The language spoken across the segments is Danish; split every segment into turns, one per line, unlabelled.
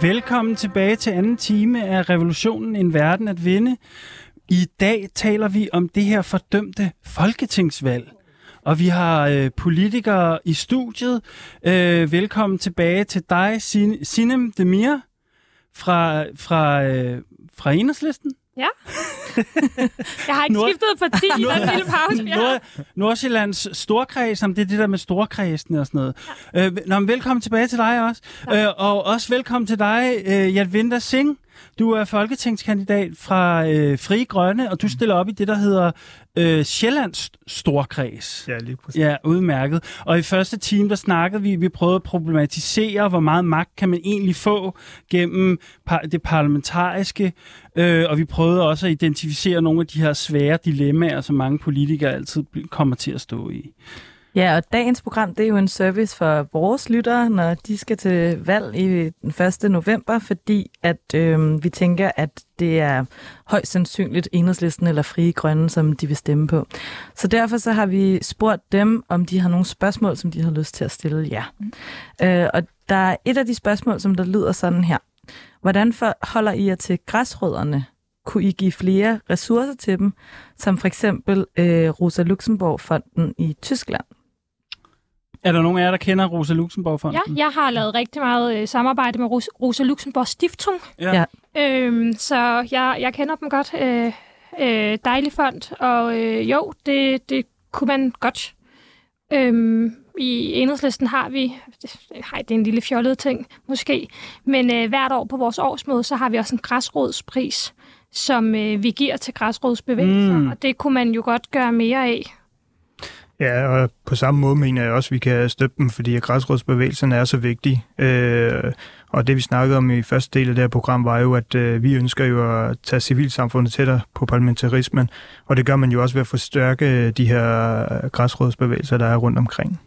Velkommen tilbage til anden time af Revolutionen En Verden at Vinde. I dag taler vi om det her fordømte folketingsvalg. Og vi har øh, politikere i studiet. Øh, velkommen tilbage til dig, Sin- Sinem Demir fra, fra, øh, fra Enhedslisten.
Ja. jeg har ikke
Nord-
skiftet parti i den lille pause, vi.
Nord, Nordsjællands storkreds, om det er det der med storkredsen og sådan noget. Ja. Øh, nå, men velkommen tilbage til dig også. Øh, og også velkommen til dig, øh, Yadvinder Singh. Du er folketingskandidat fra øh, Frie Grønne, og du stiller op i det, der hedder øh, Sjællands Storkreds.
Ja, lige præcis.
Ja, udmærket. Og i første time, der snakkede vi, vi prøvede at problematisere, hvor meget magt kan man egentlig få gennem par, det parlamentariske, øh, og vi prøvede også at identificere nogle af de her svære dilemmaer, som mange politikere altid kommer til at stå i.
Ja, og dagens program, det er jo en service for vores lyttere, når de skal til valg i den 1. november, fordi at øh, vi tænker, at det er højst sandsynligt enhedslisten eller frie grønne, som de vil stemme på. Så derfor så har vi spurgt dem, om de har nogle spørgsmål, som de har lyst til at stille jer. Mm. Øh, og der er et af de spørgsmål, som der lyder sådan her. Hvordan forholder I jer til græsrødderne? Kunne I give flere ressourcer til dem, som for eksempel øh, Rosa Luxemburg-fonden i Tyskland?
Er der nogen af jer, der kender Rosa
Ja,
Luxemburg-fonden?
jeg har lavet rigtig meget øh, samarbejde med Ros- Rosa Luxemburg Stiftung,
Ja.
Ja.
øhm, så jeg, jeg kender dem godt. Øh, øh, dejlig fond, og øh, jo, det, det kunne man godt. Øhm, I enhedslisten har vi, nej, det er en lille fjollet ting måske, men øh, hvert år på vores årsmøde, så har vi også en græsrådspris, som øh, vi giver til græsrådsbevægelser,
mm.
og det kunne man jo godt gøre mere af.
Ja, og på samme måde mener jeg også, at vi kan støtte dem, fordi græsrådsbevægelsen er så vigtig. Øh, og det vi snakkede om i første del af det her program var jo, at øh, vi ønsker jo at tage civilsamfundet tættere på parlamentarismen, og det gør man jo også ved at forstærke øh, de her øh, græsrådsbevægelser, der er rundt omkring.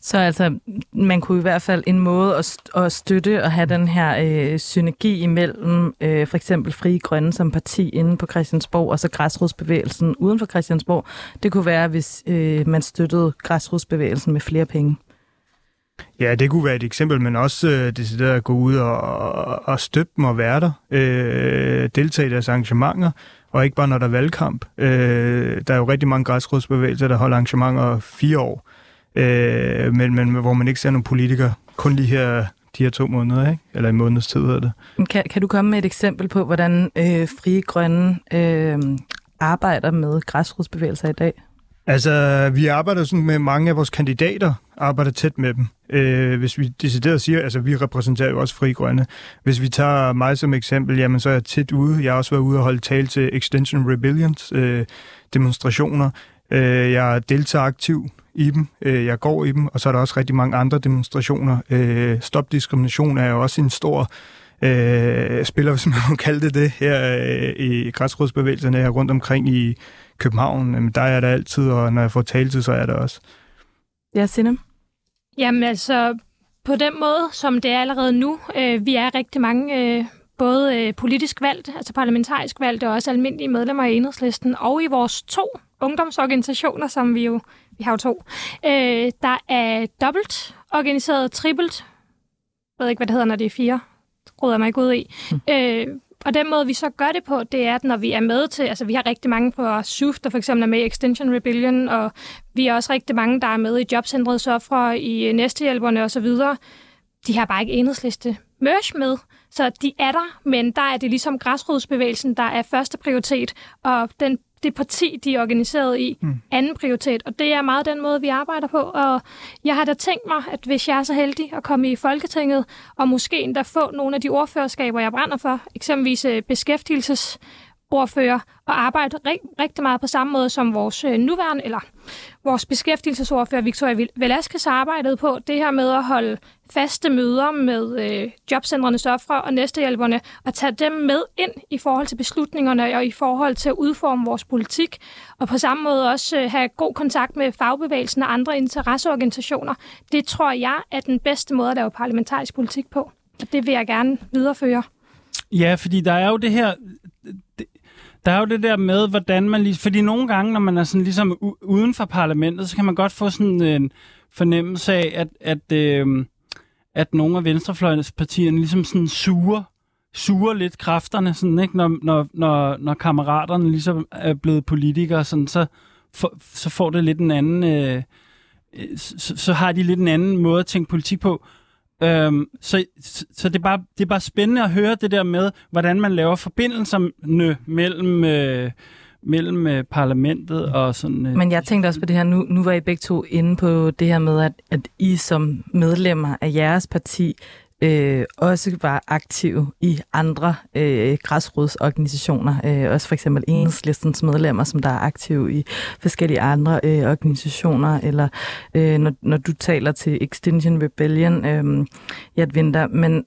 Så altså, man kunne i hvert fald en måde at, at støtte og have den her øh, synergi imellem øh, for eksempel Frie Grønne som parti inde på Christiansborg, og så græsrodsbevægelsen uden for Christiansborg. Det kunne være, hvis øh, man støttede græsrodsbevægelsen med flere penge.
Ja, det kunne være et eksempel, men også øh, decideret at gå ud og, og støtte dem og være der, øh, deltage i deres arrangementer, og ikke bare når der er valgkamp. Øh, der er jo rigtig mange græsrodsbevægelser, der holder arrangementer fire år, øh, men, men hvor man ikke ser nogen politikere kun lige her, de her to måneder, ikke? eller en måneds tid hedder det.
Kan, kan du komme med et eksempel på, hvordan øh, Frie Grønne øh, arbejder med græsrodsbevægelser i dag?
Altså, vi arbejder sådan med mange af vores kandidater, arbejder tæt med dem. Øh, hvis vi decideret siger, altså vi repræsenterer jo også Fri Grønne. Hvis vi tager mig som eksempel, jamen så er jeg tit ude. Jeg har også været ude og holde tale til Extension Rebellions øh, demonstrationer. Øh, jeg deltager aktivt i dem. Øh, jeg går i dem, og så er der også rigtig mange andre demonstrationer. Øh, Stop diskrimination er jo også en stor øh, spiller, hvis man må kalde det det, her øh, i græsrådsbevægelserne her rundt omkring i København. Jamen, der er der altid, og når jeg får taletid, så er der også.
Ja, Sinem?
Jamen altså, på den måde, som det er allerede nu, øh, vi er rigtig mange, øh, både øh, politisk valgt, altså parlamentarisk valgt, og også almindelige medlemmer i enhedslisten, og i vores to ungdomsorganisationer, som vi jo, vi har jo to, øh, der er dobbelt organiseret, trippelt, jeg ved ikke, hvad det hedder, når det er fire, det råder mig ikke ud i. Øh, og den måde, vi så gør det på, det er, at når vi er med til, altså vi har rigtig mange på SUF, der for eksempel er med i Extension Rebellion, og vi er også rigtig mange, der er med i Jobcentrets ofre, i Næstehjælperne osv. De har bare ikke enhedsliste merch med, så de er der, men der er det ligesom græsrodsbevægelsen, der er første prioritet, og den, det parti, de er organiseret i, mm. anden prioritet. Og det er meget den måde, vi arbejder på. Og jeg har da tænkt mig, at hvis jeg er så heldig at komme i Folketinget, og måske endda få nogle af de ordførerskaber, jeg brænder for, eksempelvis øh, beskæftigelses ordfører og arbejde rigtig meget på samme måde som vores øh, nuværende, eller vores beskæftigelsesordfører Victoria Velasquez arbejdede på, det her med at holde faste møder med øh, jobcentrenes ofre og næstehjælperne, og tage dem med ind i forhold til beslutningerne og i forhold til at udforme vores politik, og på samme måde også øh, have god kontakt med fagbevægelsen og andre interesseorganisationer. Det tror jeg er den bedste måde at lave parlamentarisk politik på. Og det vil jeg gerne videreføre.
Ja, fordi der er jo det her... Der er jo det der med, hvordan man lige... Fordi nogle gange, når man er sådan ligesom u- uden for parlamentet, så kan man godt få sådan en fornemmelse af, at, at, øh, at nogle af venstrefløjens partierne ligesom sådan suger, suger lidt kræfterne, sådan, ikke? Når, når, når, når kammeraterne ligesom er blevet politikere, sådan, så, for, så får det lidt en anden... Øh, øh, så, så har de lidt en anden måde at tænke politik på. Øhm, så så det, er bare, det er bare spændende at høre det der med, hvordan man laver forbindelserne mellem, øh, mellem øh, parlamentet og sådan... Øh.
Men jeg tænkte også på det her, nu, nu var I begge to inde på det her med, at, at I som medlemmer af jeres parti øh, også var aktive i andre øh, græsrodsorganisationer. Øh, også for eksempel enhedslistens medlemmer, som der er aktive i forskellige andre øh, organisationer. Eller øh, når, når du taler til Extinction Rebellion, øh, Winter Men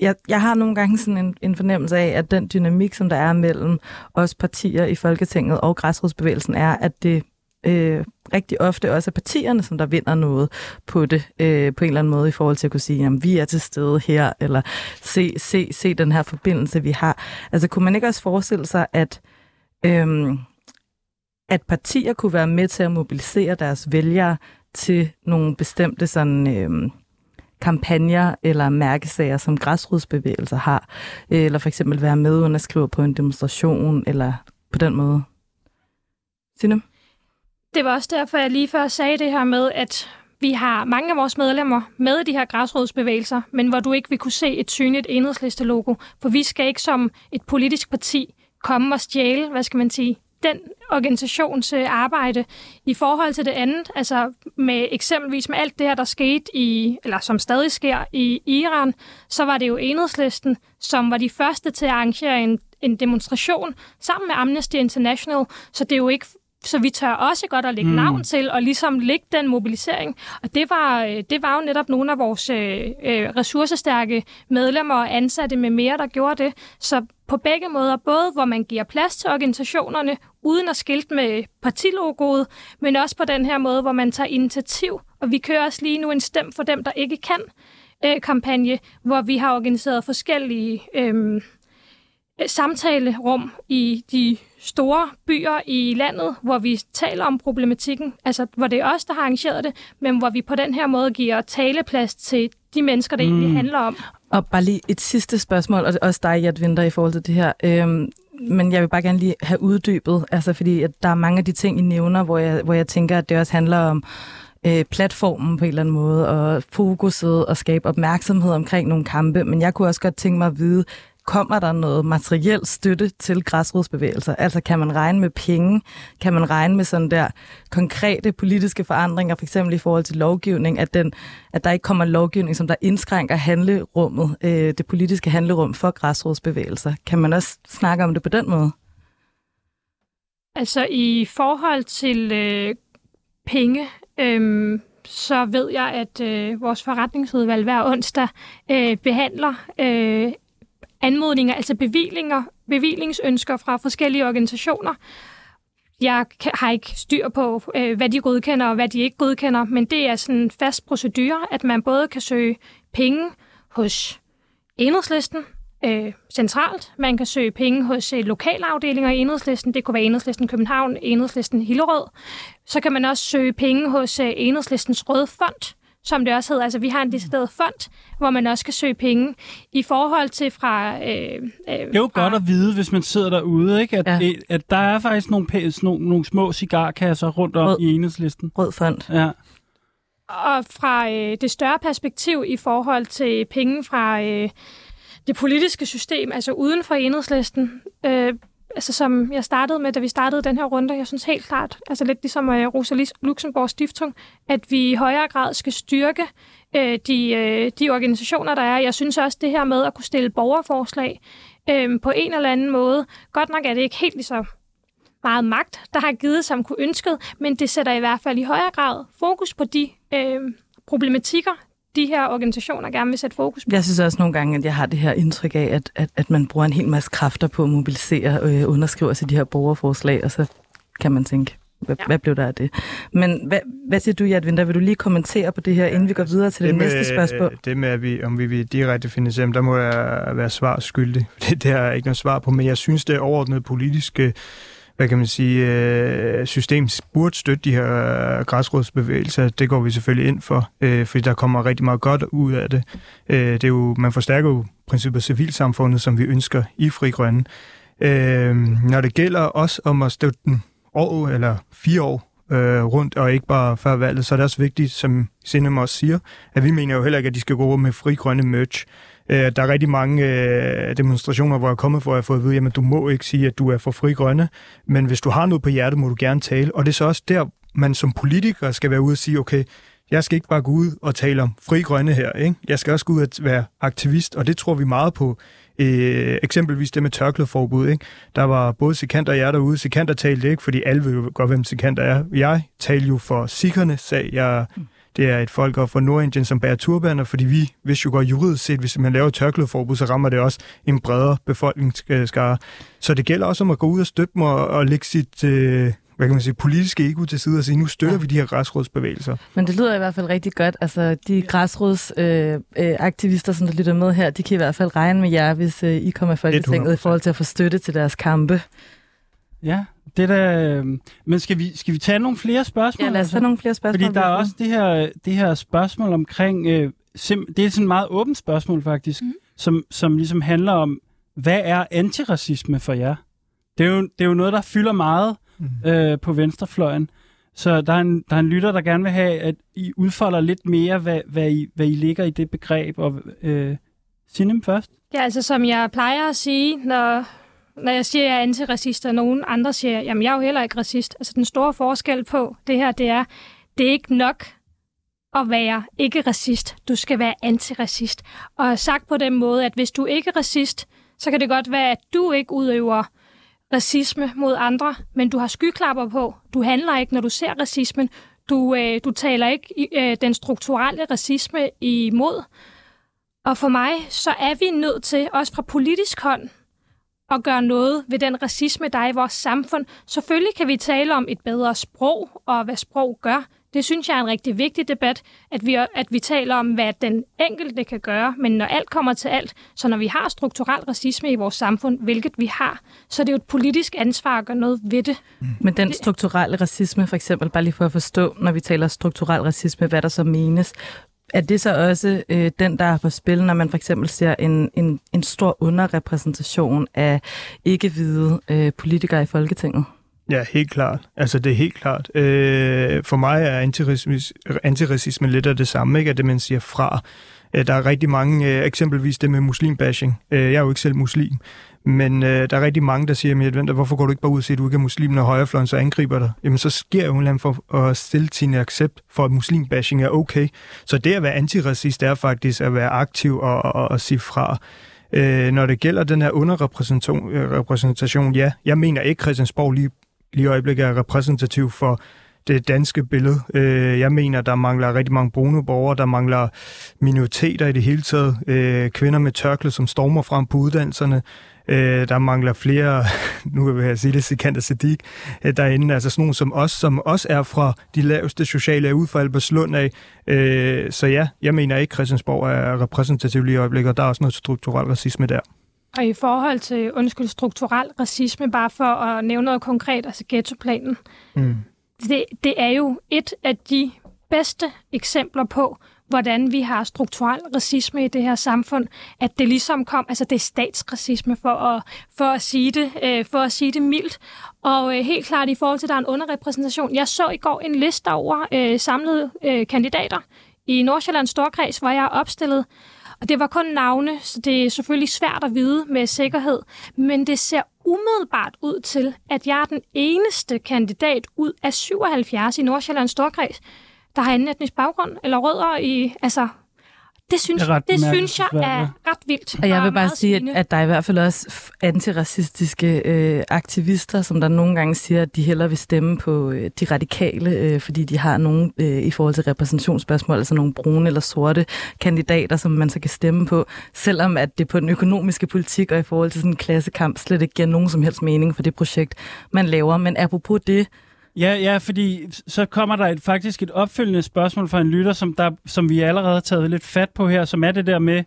jeg, jeg har nogle gange sådan en, en fornemmelse af, at den dynamik, som der er mellem os partier i Folketinget og græsrodsbevægelsen, er, at det øh, rigtig ofte også er partierne, som der vinder noget på det, øh, på en eller anden måde, i forhold til at kunne sige, at vi er til stede her, eller se, se, se den her forbindelse, vi har. Altså kunne man ikke også forestille sig, at, øh, at partier kunne være med til at mobilisere deres vælgere til nogle bestemte sådan... Øh, kampagner eller mærkesager, som græsrodsbevægelser har, eller for eksempel være med underskriver på en demonstration, eller på den måde. Sinem?
Det var også derfor, jeg lige før sagde det her med, at vi har mange af vores medlemmer med i de her græsrodsbevægelser, men hvor du ikke vil kunne se et synligt enhedsliste-logo, for vi skal ikke som et politisk parti komme og stjæle, hvad skal man sige, den organisations øh, arbejde. I forhold til det andet, altså med eksempelvis med alt det her, der skete i, eller som stadig sker i Iran, så var det jo enhedslisten, som var de første til at arrangere en, en demonstration sammen med Amnesty International, så det er jo ikke så vi tør også godt at lægge mm. navn til og ligesom lægge den mobilisering. Og det var, øh, det var jo netop nogle af vores øh, øh, ressourcestærke medlemmer og ansatte med mere, der gjorde det. Så på begge måder, både hvor man giver plads til organisationerne, uden at skilte med partilogoet, men også på den her måde, hvor man tager initiativ. Og vi kører også lige nu en stem for dem, der ikke kan øh, kampagne, hvor vi har organiseret forskellige øh, samtalerum i de store byer i landet, hvor vi taler om problematikken, altså hvor det er os, der har arrangeret det, men hvor vi på den her måde giver taleplads til de mennesker, det mm. egentlig handler om.
Og bare lige et sidste spørgsmål, og også dig, Jadvinter, i forhold til det her. Øhm, men jeg vil bare gerne lige have uddybet, altså fordi at der er mange af de ting, I nævner, hvor jeg, hvor jeg tænker, at det også handler om øh, platformen på en eller anden måde, og fokuset og skabe opmærksomhed omkring nogle kampe. Men jeg kunne også godt tænke mig at vide, kommer der noget materiel støtte til græsrodsbevægelser? Altså kan man regne med penge? Kan man regne med sådan der konkrete politiske forandringer, for eksempel i forhold til lovgivning, at, den, at der ikke kommer lovgivning, som der indskrænker handlerummet, øh, det politiske handlerum for græsrodsbevægelser? Kan man også snakke om det på den måde?
Altså i forhold til øh, penge, øh, så ved jeg, at øh, vores forretningsudvalg hver onsdag øh, behandler øh, anmodninger, altså bevillinger, bevillingsønsker fra forskellige organisationer. Jeg har ikke styr på, øh, hvad de godkender og hvad de ikke godkender, men det er sådan en fast procedure, at man både kan søge penge hos enhedslisten, øh, centralt. Man kan søge penge hos øh, lokale afdelinger i enhedslisten. Det kunne være enhedslisten København, enhedslisten Hillerød. Så kan man også søge penge hos øh, enhedslistens Røde Fond, som det også hedder. Altså, vi har en decideret fond, hvor man også kan søge penge i forhold til fra... Øh, øh, det
er jo
fra...
godt at vide, hvis man sidder derude, ikke? At, ja. at der er faktisk nogle, pæs, nogle, nogle små cigarkasser rundt om Rød, i enhedslisten.
Rød fond.
Ja.
Og fra øh, det større perspektiv i forhold til penge fra... Øh, det politiske system, altså uden for enhedslisten, øh, altså som jeg startede med, da vi startede den her runde, jeg synes helt klart, altså lidt ligesom øh, uh, Rosalie Luxemburg Stiftung, at vi i højere grad skal styrke uh, de, uh, de organisationer, der er. Jeg synes også det her med at kunne stille borgerforslag uh, på en eller anden måde. Godt nok er det ikke helt lige så meget magt, der har givet, som kunne ønsket, men det sætter i hvert fald i højere grad fokus på de øh, problematikker, de her organisationer gerne vil sætte fokus på.
Jeg synes også nogle gange, at jeg har det her indtryk af, at, at, at man bruger en hel masse kræfter på at mobilisere øh, underskriver til de her borgerforslag, og så kan man tænke, hvad, ja. hvad blev der af det? Men hvad, hvad siger du, Jadvinter? Vil du lige kommentere på det her, inden vi går videre til det, det med, næste spørgsmål?
Det med, at vi, om vi vil direkte findes der må jeg være svar skyldig. Det, det har jeg ikke noget svar på, men jeg synes, det er overordnet politiske hvad kan man sige, øh, system burde støtte de her øh, græsrådsbevægelser. Det går vi selvfølgelig ind for, øh, fordi der kommer rigtig meget godt ud af det. Øh, det er jo, man forstærker jo princippet civilsamfundet, som vi ønsker i Fri Grønne. Øh, når det gælder os om at støtte den år eller fire år øh, rundt, og ikke bare før valget, så er det også vigtigt, som Sinem også siger, at vi mener jo heller ikke, at de skal gå med fri grønne merch. Øh, der er rigtig mange øh, demonstrationer, hvor jeg er kommet for, at jeg har fået at vide, jamen du må ikke sige, at du er for fri grønne, men hvis du har noget på hjertet, må du gerne tale. Og det er så også der, man som politiker skal være ude og sige, okay, jeg skal ikke bare gå ud og tale om fri grønne her. Ikke? Jeg skal også gå ud og være aktivist, og det tror vi meget på. Øh, eksempelvis det med tørklædeforbud. Ikke? Der var både Sikander og jeg derude. Sikander talte ikke, fordi alle ved jo godt, hvem Sikander er. Jeg talte jo for sikkerne, sag jeg... Mm. Det er et folk fra Nordindien, som bærer turbaner, fordi vi, hvis jo går juridisk set, hvis man laver tørklædeforbud, så rammer det også en bredere befolkningsskare. Så det gælder også om at gå ud og støtte dem og, og lægge sit, øh, hvad kan man sige, politiske ego til side og sige, nu støtter ja. vi de her græsrådsbevægelser.
Men det lyder i hvert fald rigtig godt. Altså, de græsrådsaktivister, øh, øh, som der lytter med her, de kan i hvert fald regne med jer, hvis øh, I kommer i Folketinget i forhold til at få støtte til deres kampe.
Ja, det der, øh, men skal vi, skal vi tage nogle flere spørgsmål?
Ja, lad os tage nogle flere spørgsmål.
Fordi der er også det her, det her spørgsmål omkring, øh, sim, det er sådan et meget åbent spørgsmål faktisk, mm. som, som ligesom handler om, hvad er antiracisme for jer? Det er jo, det er jo noget, der fylder meget mm. øh, på venstrefløjen. Så der er, en, der er en lytter, der gerne vil have, at I udfolder lidt mere, hvad, hvad, I, hvad I ligger i det begreb. Og, øh, Sinem først.
Ja, altså som jeg plejer at sige, når, når jeg siger, at jeg er antiracist, og nogen andre siger, jamen jeg er jo heller ikke racist. Altså den store forskel på det her, det er, det er ikke nok at være ikke racist. Du skal være antiracist. Og sagt på den måde, at hvis du ikke er racist, så kan det godt være, at du ikke udøver racisme mod andre, men du har skyklapper på. Du handler ikke, når du ser racismen. Du, øh, du taler ikke øh, den strukturelle racisme imod. Og for mig, så er vi nødt til, også fra politisk hånd, at gøre noget ved den racisme, der er i vores samfund. Selvfølgelig kan vi tale om et bedre sprog, og hvad sprog gør. Det synes jeg er en rigtig vigtig debat, at vi, at vi taler om, hvad den enkelte kan gøre. Men når alt kommer til alt, så når vi har strukturel racisme i vores samfund, hvilket vi har, så er det jo et politisk ansvar at gøre noget ved det.
Men den strukturelle racisme, for eksempel, bare lige for at forstå, når vi taler strukturel racisme, hvad der så menes, er det så også øh, den, der er på spil, når man for eksempel ser en, en, en stor underrepræsentation af ikke-hvide øh, politikere i Folketinget?
Ja, helt klart. Altså, det er helt klart. Øh, for mig er antiracisme, antiracisme lidt af det samme, ikke? At det, man siger fra. Øh, der er rigtig mange, øh, eksempelvis det med muslimbashing. Øh, jeg er jo ikke selv muslim, men øh, der er rigtig mange, der siger, at hvorfor går du ikke bare ud og siger, at du ikke er muslim, når højrefløjen så angriber dig? Jamen, så sker jo en eller anden for at stille sin accept for, at muslimbashing er okay. Så det at være antiracist er faktisk at være aktiv og, og, og sige fra. Øh, når det gælder den her underrepræsentation, øh, ja, jeg mener ikke, Christiansborg lige, lige øjeblikket er repræsentativ for det danske billede. Øh, jeg mener, der mangler rigtig mange brune borgere, der mangler minoriteter i det hele taget, øh, kvinder med tørkle, som stormer frem på uddannelserne, Øh, der mangler flere, nu vil jeg sige det, Sikander Siddiq øh, derinde, altså sådan nogle som os, som også er fra de laveste sociale udfald på Slund af. Øh, så ja, jeg mener ikke, Christiansborg er repræsentativ lige i øjeblikket, og der er også noget strukturel racisme der.
Og i forhold til, undskyld, strukturel racisme, bare for at nævne noget konkret, altså ghettoplanen, mm det, det er jo et af de bedste eksempler på, hvordan vi har strukturel racisme i det her samfund, at det ligesom kom, altså det er statsracisme for at, for at, sige, det, øh, for at sige det mildt. Og øh, helt klart i forhold til, at der er en underrepræsentation. Jeg så i går en liste over øh, samlede øh, kandidater i Nordsjællands Storkreds, hvor jeg er opstillet. Og det var kun navne, så det er selvfølgelig svært at vide med sikkerhed. Men det ser umiddelbart ud til, at jeg er den eneste kandidat ud af 77 i Nordsjællands Storkreds, der har anden etnisk baggrund, eller rødder i, altså, det synes, det, det synes jeg er ret vildt.
Og jeg vil bare sige, at, at der er i hvert fald også antiracistiske øh, aktivister, som der nogle gange siger, at de hellere vil stemme på øh, de radikale, øh, fordi de har nogen øh, i forhold til repræsentationsspørgsmål, altså nogle brune eller sorte kandidater, som man så kan stemme på, selvom at det på den økonomiske politik og i forhold til sådan en klassekamp slet ikke giver nogen som helst mening for det projekt, man laver. Men apropos det,
Ja, ja, fordi så kommer der et, faktisk et opfølgende spørgsmål fra en lytter, som, der, som vi allerede har taget lidt fat på her, som er det der med,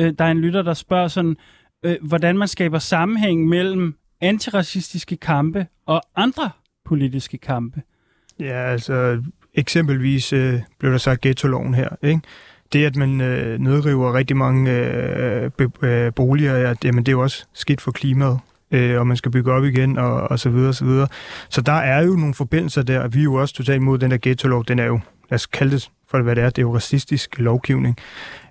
øh, der er en lytter, der spørger sådan, øh, hvordan man skaber sammenhæng mellem antiracistiske kampe og andre politiske kampe.
Ja, altså eksempelvis øh, blev der sagt ghetto-loven her, ikke? Det, at man øh, nedriver rigtig mange øh, be, øh, boliger, ja, det, jamen, det er jo også skidt for klimaet, øh, og man skal bygge op igen, og, og så videre, og så videre. Så der er jo nogle forbindelser der, og vi er jo også totalt imod den der ghetto-lov, den er jo, lad os kalde det for hvad det er, det er jo racistisk lovgivning.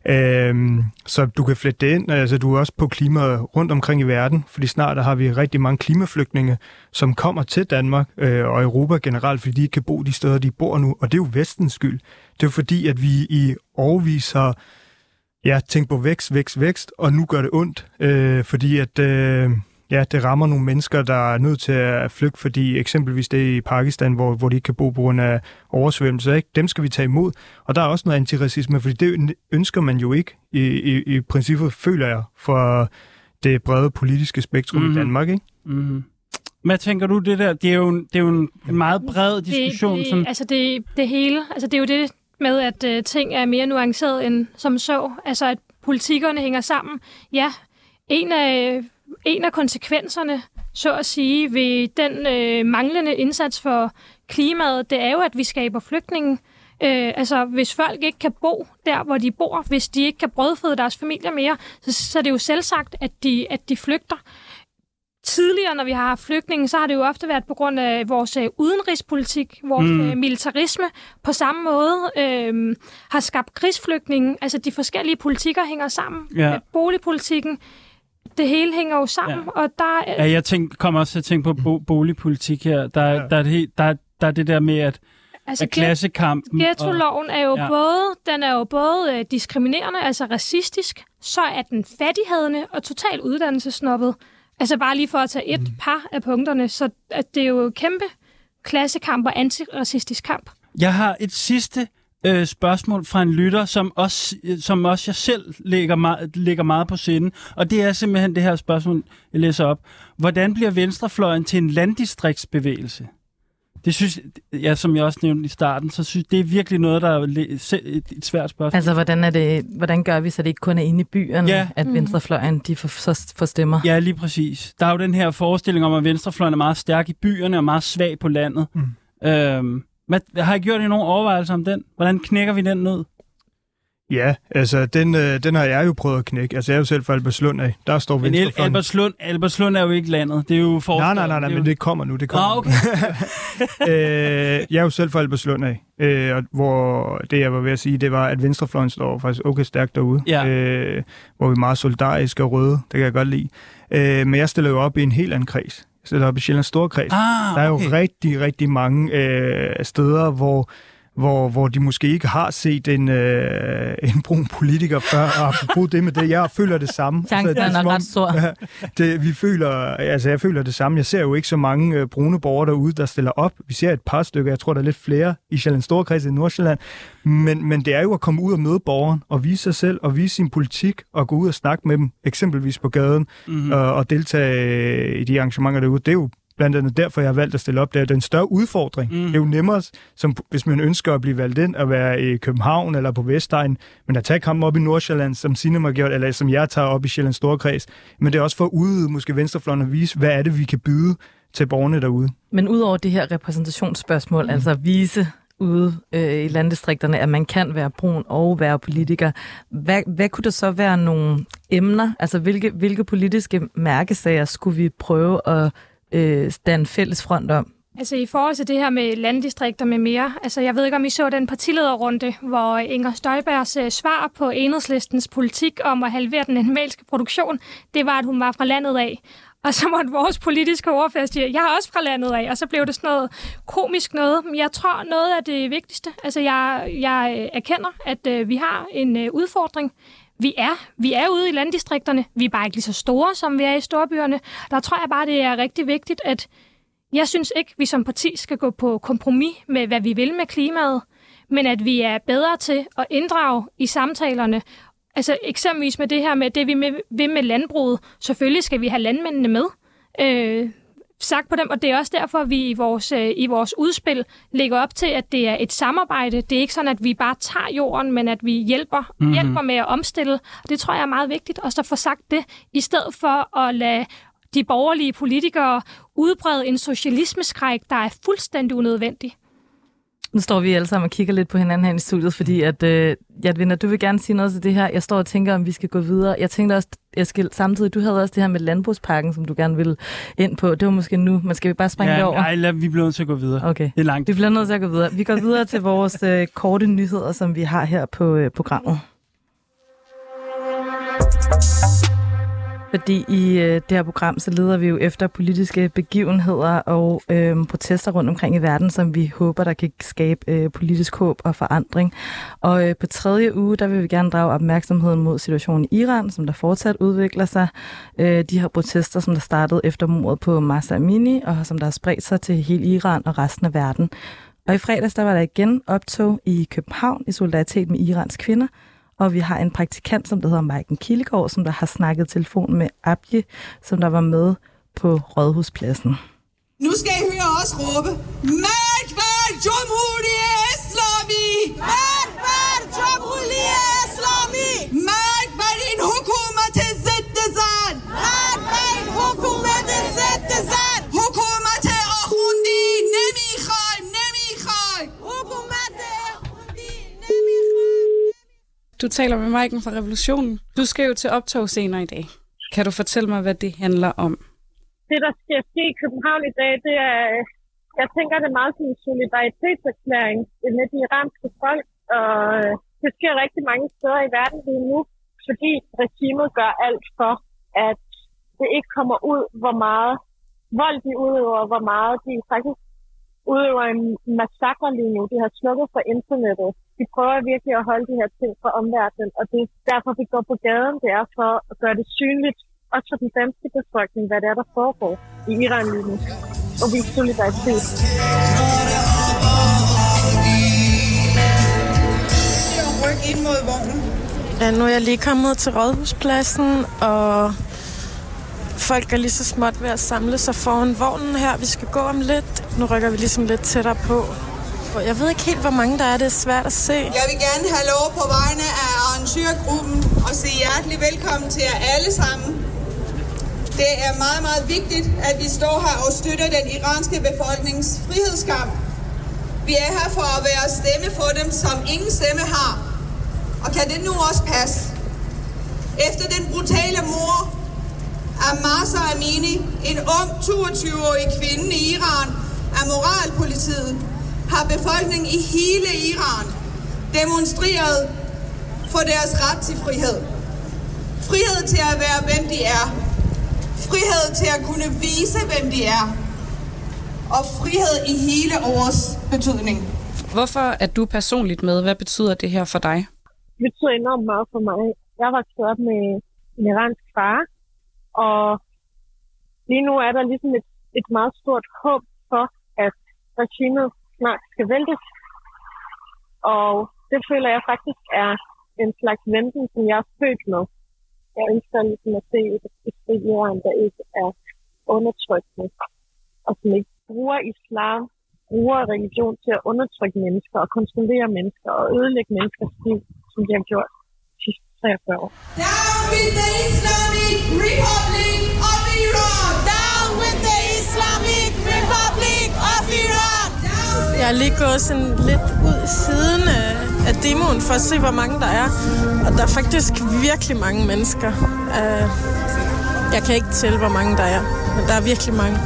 Øhm, så du kan flette det ind, altså du er også på klimaet rundt omkring i verden, fordi snart der har vi rigtig mange klimaflygtninge, som kommer til Danmark øh, og Europa generelt, fordi de ikke kan bo de steder, de bor nu, og det er jo vestens skyld. Det er jo fordi, at vi i årvis har ja, tænkt på vækst, vækst, vækst, og nu gør det ondt, øh, fordi at... Øh, ja, det rammer nogle mennesker, der er nødt til at flygte, fordi eksempelvis det er i Pakistan, hvor, hvor de ikke kan bo på grund af oversvømmelse. Ikke? Dem skal vi tage imod. Og der er også noget antiracisme, fordi det ønsker man jo ikke i, i, i princippet, føler jeg, for det brede politiske spektrum mm-hmm. i mhm. Danmark. Ikke?
Mm-hmm. Hvad tænker du det der? Det er jo en, det er jo en meget bred diskussion.
Det, det,
som...
Altså det, det hele, altså det er jo det med, at uh, ting er mere nuanceret end som så. Altså at politikerne hænger sammen. Ja, en af en af konsekvenserne, så at sige, ved den øh, manglende indsats for klimaet, det er jo, at vi skaber flygtninge. Øh, altså, hvis folk ikke kan bo der, hvor de bor, hvis de ikke kan brødføde deres familier mere, så, så er det jo selvsagt, at de, at de flygter. Tidligere, når vi har flygtninge, så har det jo ofte været på grund af vores øh, udenrigspolitik, vores mm. øh, militarisme. På samme måde øh, har skabt krigsflygtninge. Altså, de forskellige politikker hænger sammen.
Ja.
Boligpolitikken, det hele hænger jo sammen, ja. og der
Ja, jeg tænk, kommer også til at tænke på bo- boligpolitik her. Der, ja. der, er det, der, der er det der med, at Altså, klassekampen...
Ghetto-loven er jo ja. både, den er jo både øh, diskriminerende, altså racistisk, så er den fattighedende og totalt uddannelsesnoppet. Altså bare lige for at tage et mm. par af punkterne, så at det er jo kæmpe klassekamp og antiracistisk kamp.
Jeg har et sidste øh, spørgsmål fra en lytter, som også, som også jeg selv lægger meget, lægger meget på sinde. Og det er simpelthen det her spørgsmål, jeg læser op. Hvordan bliver venstrefløjen til en landdistriktsbevægelse? Det synes ja, som jeg også nævnte i starten, så synes det er virkelig noget, der er et, et svært spørgsmål.
Altså, hvordan, er det, hvordan gør vi, så det ikke kun er inde i byerne, ja. at mm. venstrefløjen de får, så får stemmer?
Ja, lige præcis. Der er jo den her forestilling om, at venstrefløjen er meget stærk i byerne og meget svag på landet. Mm. Øhm, hvad, har I gjort i nogle overvejelser om den? Hvordan knækker vi den ned?
Ja, altså den, øh, den har jeg jo prøvet at knække. Altså jeg er jo selv fra Albertslund af. Der står
Men El- Albertslund, Albertslund er jo ikke landet. Det er jo for...
Nej, nej, nej, nej det men jo... det kommer nu. Det kommer
ah, okay.
øh, jeg er jo selv fra Albertslund af. Øh, og hvor det jeg var ved at sige, det var, at venstrefløjen står faktisk okay stærkt derude.
Ja.
Øh, hvor vi er meget solidariske og røde. Det kan jeg godt lide. Øh, men jeg stiller jo op i en helt anden kreds eller op i Sjællands Storkreds.
Ah,
der er jo rigtig, rigtig mange øh, steder, hvor hvor, hvor de måske ikke har set en, øh, en brun politiker før, og apropos det med det, jeg føler det samme.
Chancen
altså,
er, er ret stor. Ja,
det, vi føler, altså jeg føler det samme. Jeg ser jo ikke så mange øh, brune borgere derude, der stiller op. Vi ser et par stykker, jeg tror, der er lidt flere i Sjællands Storkreds i Nordsjælland. Men, men det er jo at komme ud og møde borgeren, og vise sig selv, og vise sin politik, og gå ud og snakke med dem, eksempelvis på gaden, mm-hmm. og, og deltage i de arrangementer derude. Det er jo blandt andet derfor, jeg har valgt at stille op. Det er den større udfordring. Mm. Det er jo nemmere, som, hvis man ønsker at blive valgt ind, at være i København eller på Vestegn, men at tage kampen op i Nordsjælland, som Cinema har gjort, eller som jeg tager op i Sjællands Storkreds. Men det er også for at udvide måske venstrefløjen at vise, hvad er det, vi kan byde til borgerne derude.
Men udover det her repræsentationsspørgsmål, mm. altså vise ude øh, i landdistrikterne, at man kan være brun og være politiker. Hvad, hvad kunne der så være nogle emner? Altså hvilke, hvilke politiske mærkesager skulle vi prøve at øh, danne fælles front om?
Altså i forhold til det her med landdistrikter med mere, altså jeg ved ikke, om I så den partilederrunde, hvor Inger Støjbergs øh, svar på enhedslistens politik om at halvere den animalske produktion, det var, at hun var fra landet af. Og så måtte vores politiske ordfører sige, jeg er også fra landet af, og så blev det sådan noget komisk noget. Men jeg tror, noget af det vigtigste, altså jeg, jeg øh, erkender, at øh, vi har en udfordring vi er. Vi er ude i landdistrikterne. Vi er bare ikke lige så store, som vi er i storbyerne. Der tror jeg bare, det er rigtig vigtigt, at jeg synes ikke, vi som parti skal gå på kompromis med, hvad vi vil med klimaet, men at vi er bedre til at inddrage i samtalerne. Altså eksempelvis med det her med det, vi vil med landbruget. Selvfølgelig skal vi have landmændene med. Øh, sagt på dem, og det er også derfor, at vi i vores, øh, i vores udspil lægger op til, at det er et samarbejde. Det er ikke sådan, at vi bare tager jorden, men at vi hjælper,
Mhm.
mm-hmm. hjælper med at omstille. Og det tror jeg er meget vigtigt, også at få sagt det, i stedet for at lade de borgerlige politikere udbrede en socialismeskræk, der er fuldstændig unødvendig.
Nu står vi alle sammen og kigger lidt på hinanden her i studiet, fordi at, øh, Jadvinder, du vil gerne sige noget til det her. Jeg står og tænker, om vi skal gå videre. Jeg tænkte også, Eskild, samtidig, du havde også det her med landbrugspakken, som du gerne ville ind på. Det var måske nu, men skal vi bare springe det
Ja,
over?
nej, lad, vi bliver nødt til at gå videre.
Okay.
Det er langt.
Vi bliver nødt til at gå videre. Vi går videre til vores øh, korte nyheder, som vi har her på øh, programmet. Fordi i øh, det her program, så leder vi jo efter politiske begivenheder og øh, protester rundt omkring i verden, som vi håber, der kan skabe øh, politisk håb og forandring. Og øh, på tredje uge, der vil vi gerne drage opmærksomheden mod situationen i Iran, som der fortsat udvikler sig. Øh, de her protester, som der startede efter mordet på Masa Amini, og som der har spredt sig til hele Iran og resten af verden. Og i fredags, der var der igen optog i København i solidaritet med Irans kvinder, og vi har en praktikant, som der hedder Maiken Kildegård, som der har snakket telefon med Abje, som der var med på Rådhuspladsen.
Nu skal I høre os råbe. Magbar Jomhuri Islami! Magbar Jomhuri Islami! Magbar en hukumat
Du taler med Maiken fra Revolutionen. Du skal jo til optog senere i dag. Kan du fortælle mig, hvad det handler om?
det, der skal ske i København i dag, det er, jeg tænker, det er meget som en solidaritetserklæring med de iranske folk, og øh, det sker rigtig mange steder i verden lige nu, fordi regimet gør alt for, at det ikke kommer ud, hvor meget vold de udøver, hvor meget de faktisk udøver en massakre lige nu. De har slukket for internettet. De prøver virkelig at holde de her ting fra omverdenen, og det er derfor, vi går på gaden. Det er for at gøre det synligt, også for den danske befolkning, hvad det er, der foregår i Iran lige nu. Og vi er solidaritet.
Ind mod vognen.
Ja, nu er jeg lige kommet til Rådhuspladsen, og folk er lige så småt ved at samle sig foran vognen her. Vi skal gå om lidt. Nu rykker vi ligesom lidt tættere på. Jeg ved ikke helt, hvor mange der er. Det er svært at se.
Jeg vil gerne have lov på vegne af arrangørgruppen og sige hjertelig velkommen til jer alle sammen. Det er meget, meget vigtigt, at vi står her og støtter den iranske befolknings frihedskamp. Vi er her for at være stemme for dem, som ingen stemme har. Og kan det nu også passe? Efter den brutale mor af Masa Amini, en ung 22-årig kvinde i Iran, af moralpolitiet, har befolkningen i hele Iran demonstreret for deres ret til frihed. Frihed til at være, hvem de er. Frihed til at kunne vise, hvem de er. Og frihed i hele års betydning.
Hvorfor er du personligt med? Hvad betyder det her for dig?
Det betyder enormt meget for mig. Jeg var vokset op med en iransk far, og lige nu er der ligesom et, et meget stort håb for, at regimet snart skal væltes. Og det føler jeg faktisk er en slags venten, som jeg er født med. Jeg ønsker ligesom at se et, et fri jorden, der ikke er undertrykkende, og som ikke bruger islam, bruger religion til at undertrykke mennesker og kontrollere mennesker og ødelægge menneskers liv, som de har gjort 43 år.
Down with the Islamic Republic of Iran! Down with the Islamic Republic of Iran!
Jeg er lige gået sådan lidt ud siden af, af demoen for at se, hvor mange der er. Og der er faktisk virkelig mange mennesker. Uh, jeg kan ikke tælle, hvor mange der er, men der er virkelig mange.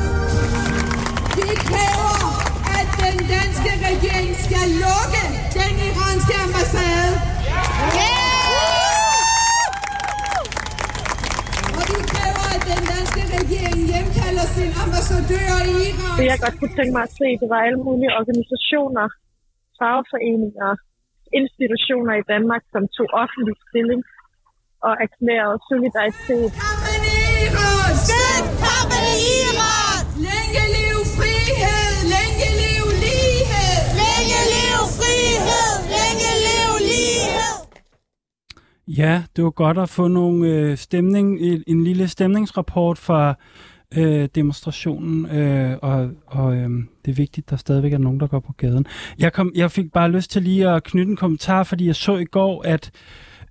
Vi kræver, at den danske regering skal lukke den iranske ambassade. Og vi kræver, at den danske regering hjemkalder sin ambassadør i Iran.
Det jeg godt kunne tænke mig at se, det var alle mulige organisationer, fagforeninger, institutioner i Danmark, som tog offentlig stilling og erklærede solidaritet.
Kampen i Iran! Støt kampen i Iran! Længe liv frihed! Længe liv lighed! Længe liv frihed! Længe liv lighed!
Ja, det var godt at få nogle øh, stemning, en, en lille stemningsrapport fra øh, demonstrationen, øh, og, og øh, det er vigtigt, at der stadigvæk er nogen, der går på gaden. Jeg, kom, jeg fik bare lyst til lige at knytte en kommentar, fordi jeg så i går, at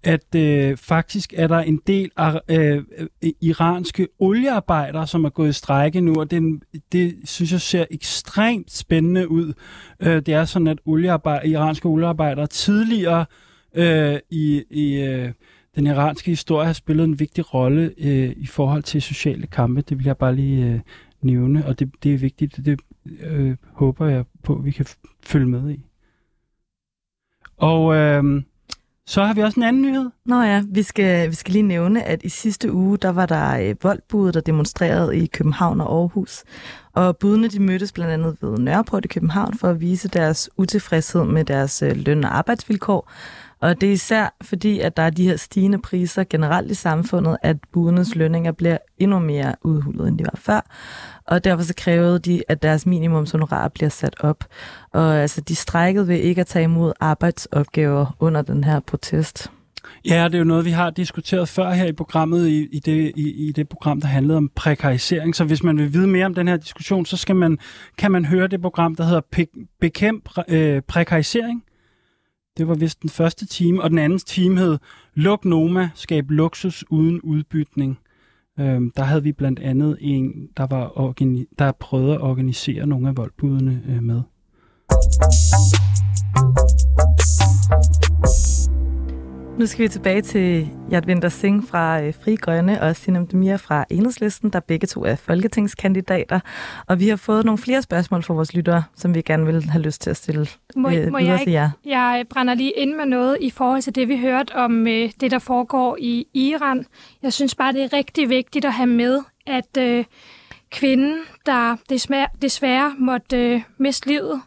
at øh, faktisk er der en del af øh, øh, iranske oliearbejdere, som er gået i strække nu, og det, det synes jeg ser ekstremt spændende ud. Øh, det er sådan, at oliearbejder, iranske oliearbejdere tidligere øh, i, i øh, den iranske historie har spillet en vigtig rolle øh, i forhold til sociale kampe. Det vil jeg bare lige øh, nævne, og det, det er vigtigt. Det øh, håber jeg på, at vi kan følge med i. Og... Øh, så har vi også en anden nyhed.
Nå ja, vi skal, vi skal lige nævne, at i sidste uge, der var der øh, voldbude, der demonstrerede i København og Aarhus. Og budene de mødtes blandt andet ved Nørreport i København for at vise deres utilfredshed med deres øh, løn- og arbejdsvilkår. Og det er især fordi, at der er de her stigende priser generelt i samfundet, at budenes lønninger bliver endnu mere udhulet, end de var før. Og derfor så krævede de, at deres minimumshonorar bliver sat op. Og altså, de strækkede ved ikke at tage imod arbejdsopgaver under den her protest.
Ja, det er jo noget, vi har diskuteret før her i programmet, i, i, det, i, i det program, der handlede om prekarisering. Så hvis man vil vide mere om den her diskussion, så skal man, kan man høre det program, der hedder Bekæmp øh, prekarisering. Det var vist den første time, og den anden time hed Luk Noma, skab luksus uden udbytning. Øhm, der havde vi blandt andet en, der, var organi- der prøvede at organisere nogle af voldbudene øh, med.
Nu skal vi tilbage til Jadvinder Singh fra øh, Fri Grønne og Sinem Demir fra Enhedslisten, der begge to er folketingskandidater. Og vi har fået nogle flere spørgsmål fra vores lyttere, som vi gerne vil have lyst til at stille
må,
øh,
må jeg,
til jer.
Jeg brænder lige ind med noget i forhold til det, vi hørte om øh, det, der foregår i Iran. Jeg synes bare, det er rigtig vigtigt at have med, at øh, kvinden, der desværre, desværre måtte øh, miste livet,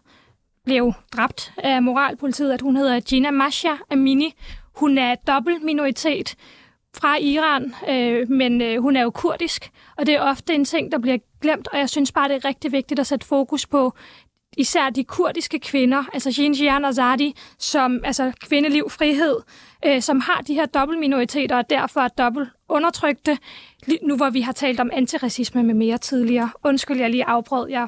blev dræbt af moralpolitiet, at hun hedder Gina Masha Amini. Hun er dobbelt minoritet fra Iran, øh, men øh, hun er jo kurdisk, og det er ofte en ting, der bliver glemt, og jeg synes bare, det er rigtig vigtigt at sætte fokus på især de kurdiske kvinder, altså Jinjian Zadi, som altså kvindeliv, frihed, øh, som har de her dobbeltminoriteter og derfor er dobbelt undertrykte. Nu hvor vi har talt om antiracisme med mere tidligere. Undskyld, jeg lige afbrød. Jeg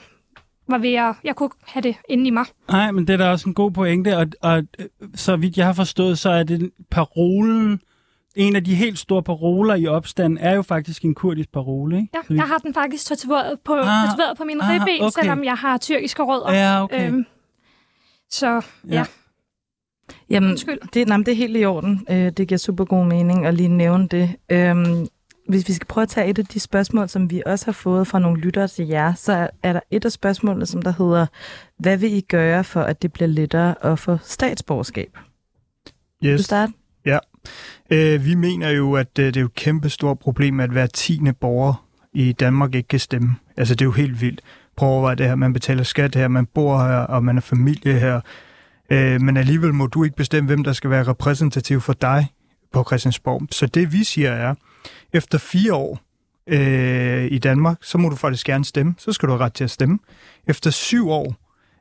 var ved at, jeg kunne have det inde i mig.
Nej, men det er da også en god pointe, og, og så vidt jeg har forstået, så er det parolen, en af de helt store paroler i opstanden, er jo faktisk en kurdisk parole, ikke?
Ja, jeg har den faktisk tatoveret på, ah, tatoveret på min ah, ribben, okay. selvom jeg har tyrkiske rødder.
Ja, okay. Øhm,
så ja. ja.
Jamen, Undskyld. Det, nej, det er helt i orden. Øh, det giver super god mening at lige nævne det. Øhm, hvis vi skal prøve at tage et af de spørgsmål, som vi også har fået fra nogle lyttere til jer, så er der et af spørgsmålene, som der hedder, hvad vil I gøre for, at det bliver lettere at få statsborgerskab?
Yes.
Du starte?
Ja. Øh, vi mener jo, at øh, det er jo et kæmpe stort problem, at hver tiende borger i Danmark ikke kan stemme. Altså, det er jo helt vildt. Prøv at overveje det her. Man betaler skat her, man bor her, og man er familie her. Øh, men alligevel må du ikke bestemme, hvem der skal være repræsentativ for dig på Christiansborg. Så det vi siger er, efter fire år øh, i Danmark, så må du faktisk gerne stemme. Så skal du have ret til at stemme. Efter syv år,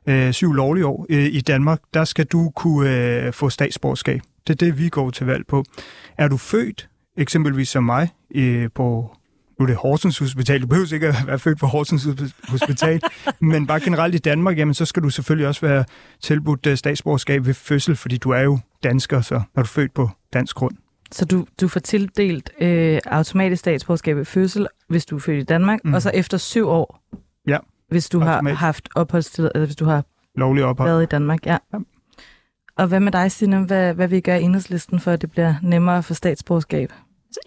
øh, syv lovlige år øh, i Danmark, der skal du kunne øh, få statsborgerskab. Det er det, vi går til valg på. Er du født, eksempelvis som mig, øh, på nu er det Horsens Hospital, du behøver ikke at være født på Horsens Hospital, men bare generelt i Danmark, jamen så skal du selvfølgelig også være tilbudt øh, statsborgerskab ved fødsel, fordi du er jo dansker, så når du er født på dansk grund.
Så du, du får tildelt øh, automatisk statsborgerskab ved fødsel, hvis du er født i Danmark, mm. og så efter syv år,
ja.
hvis du automatisk. har haft opholdstilladelse, eller hvis du har
Lovlig ophold.
været i Danmark. Ja. ja. Og hvad med dig, Signe? Hvad, hvad vil I gøre enhedslisten for, at det bliver nemmere at få statsborgerskab?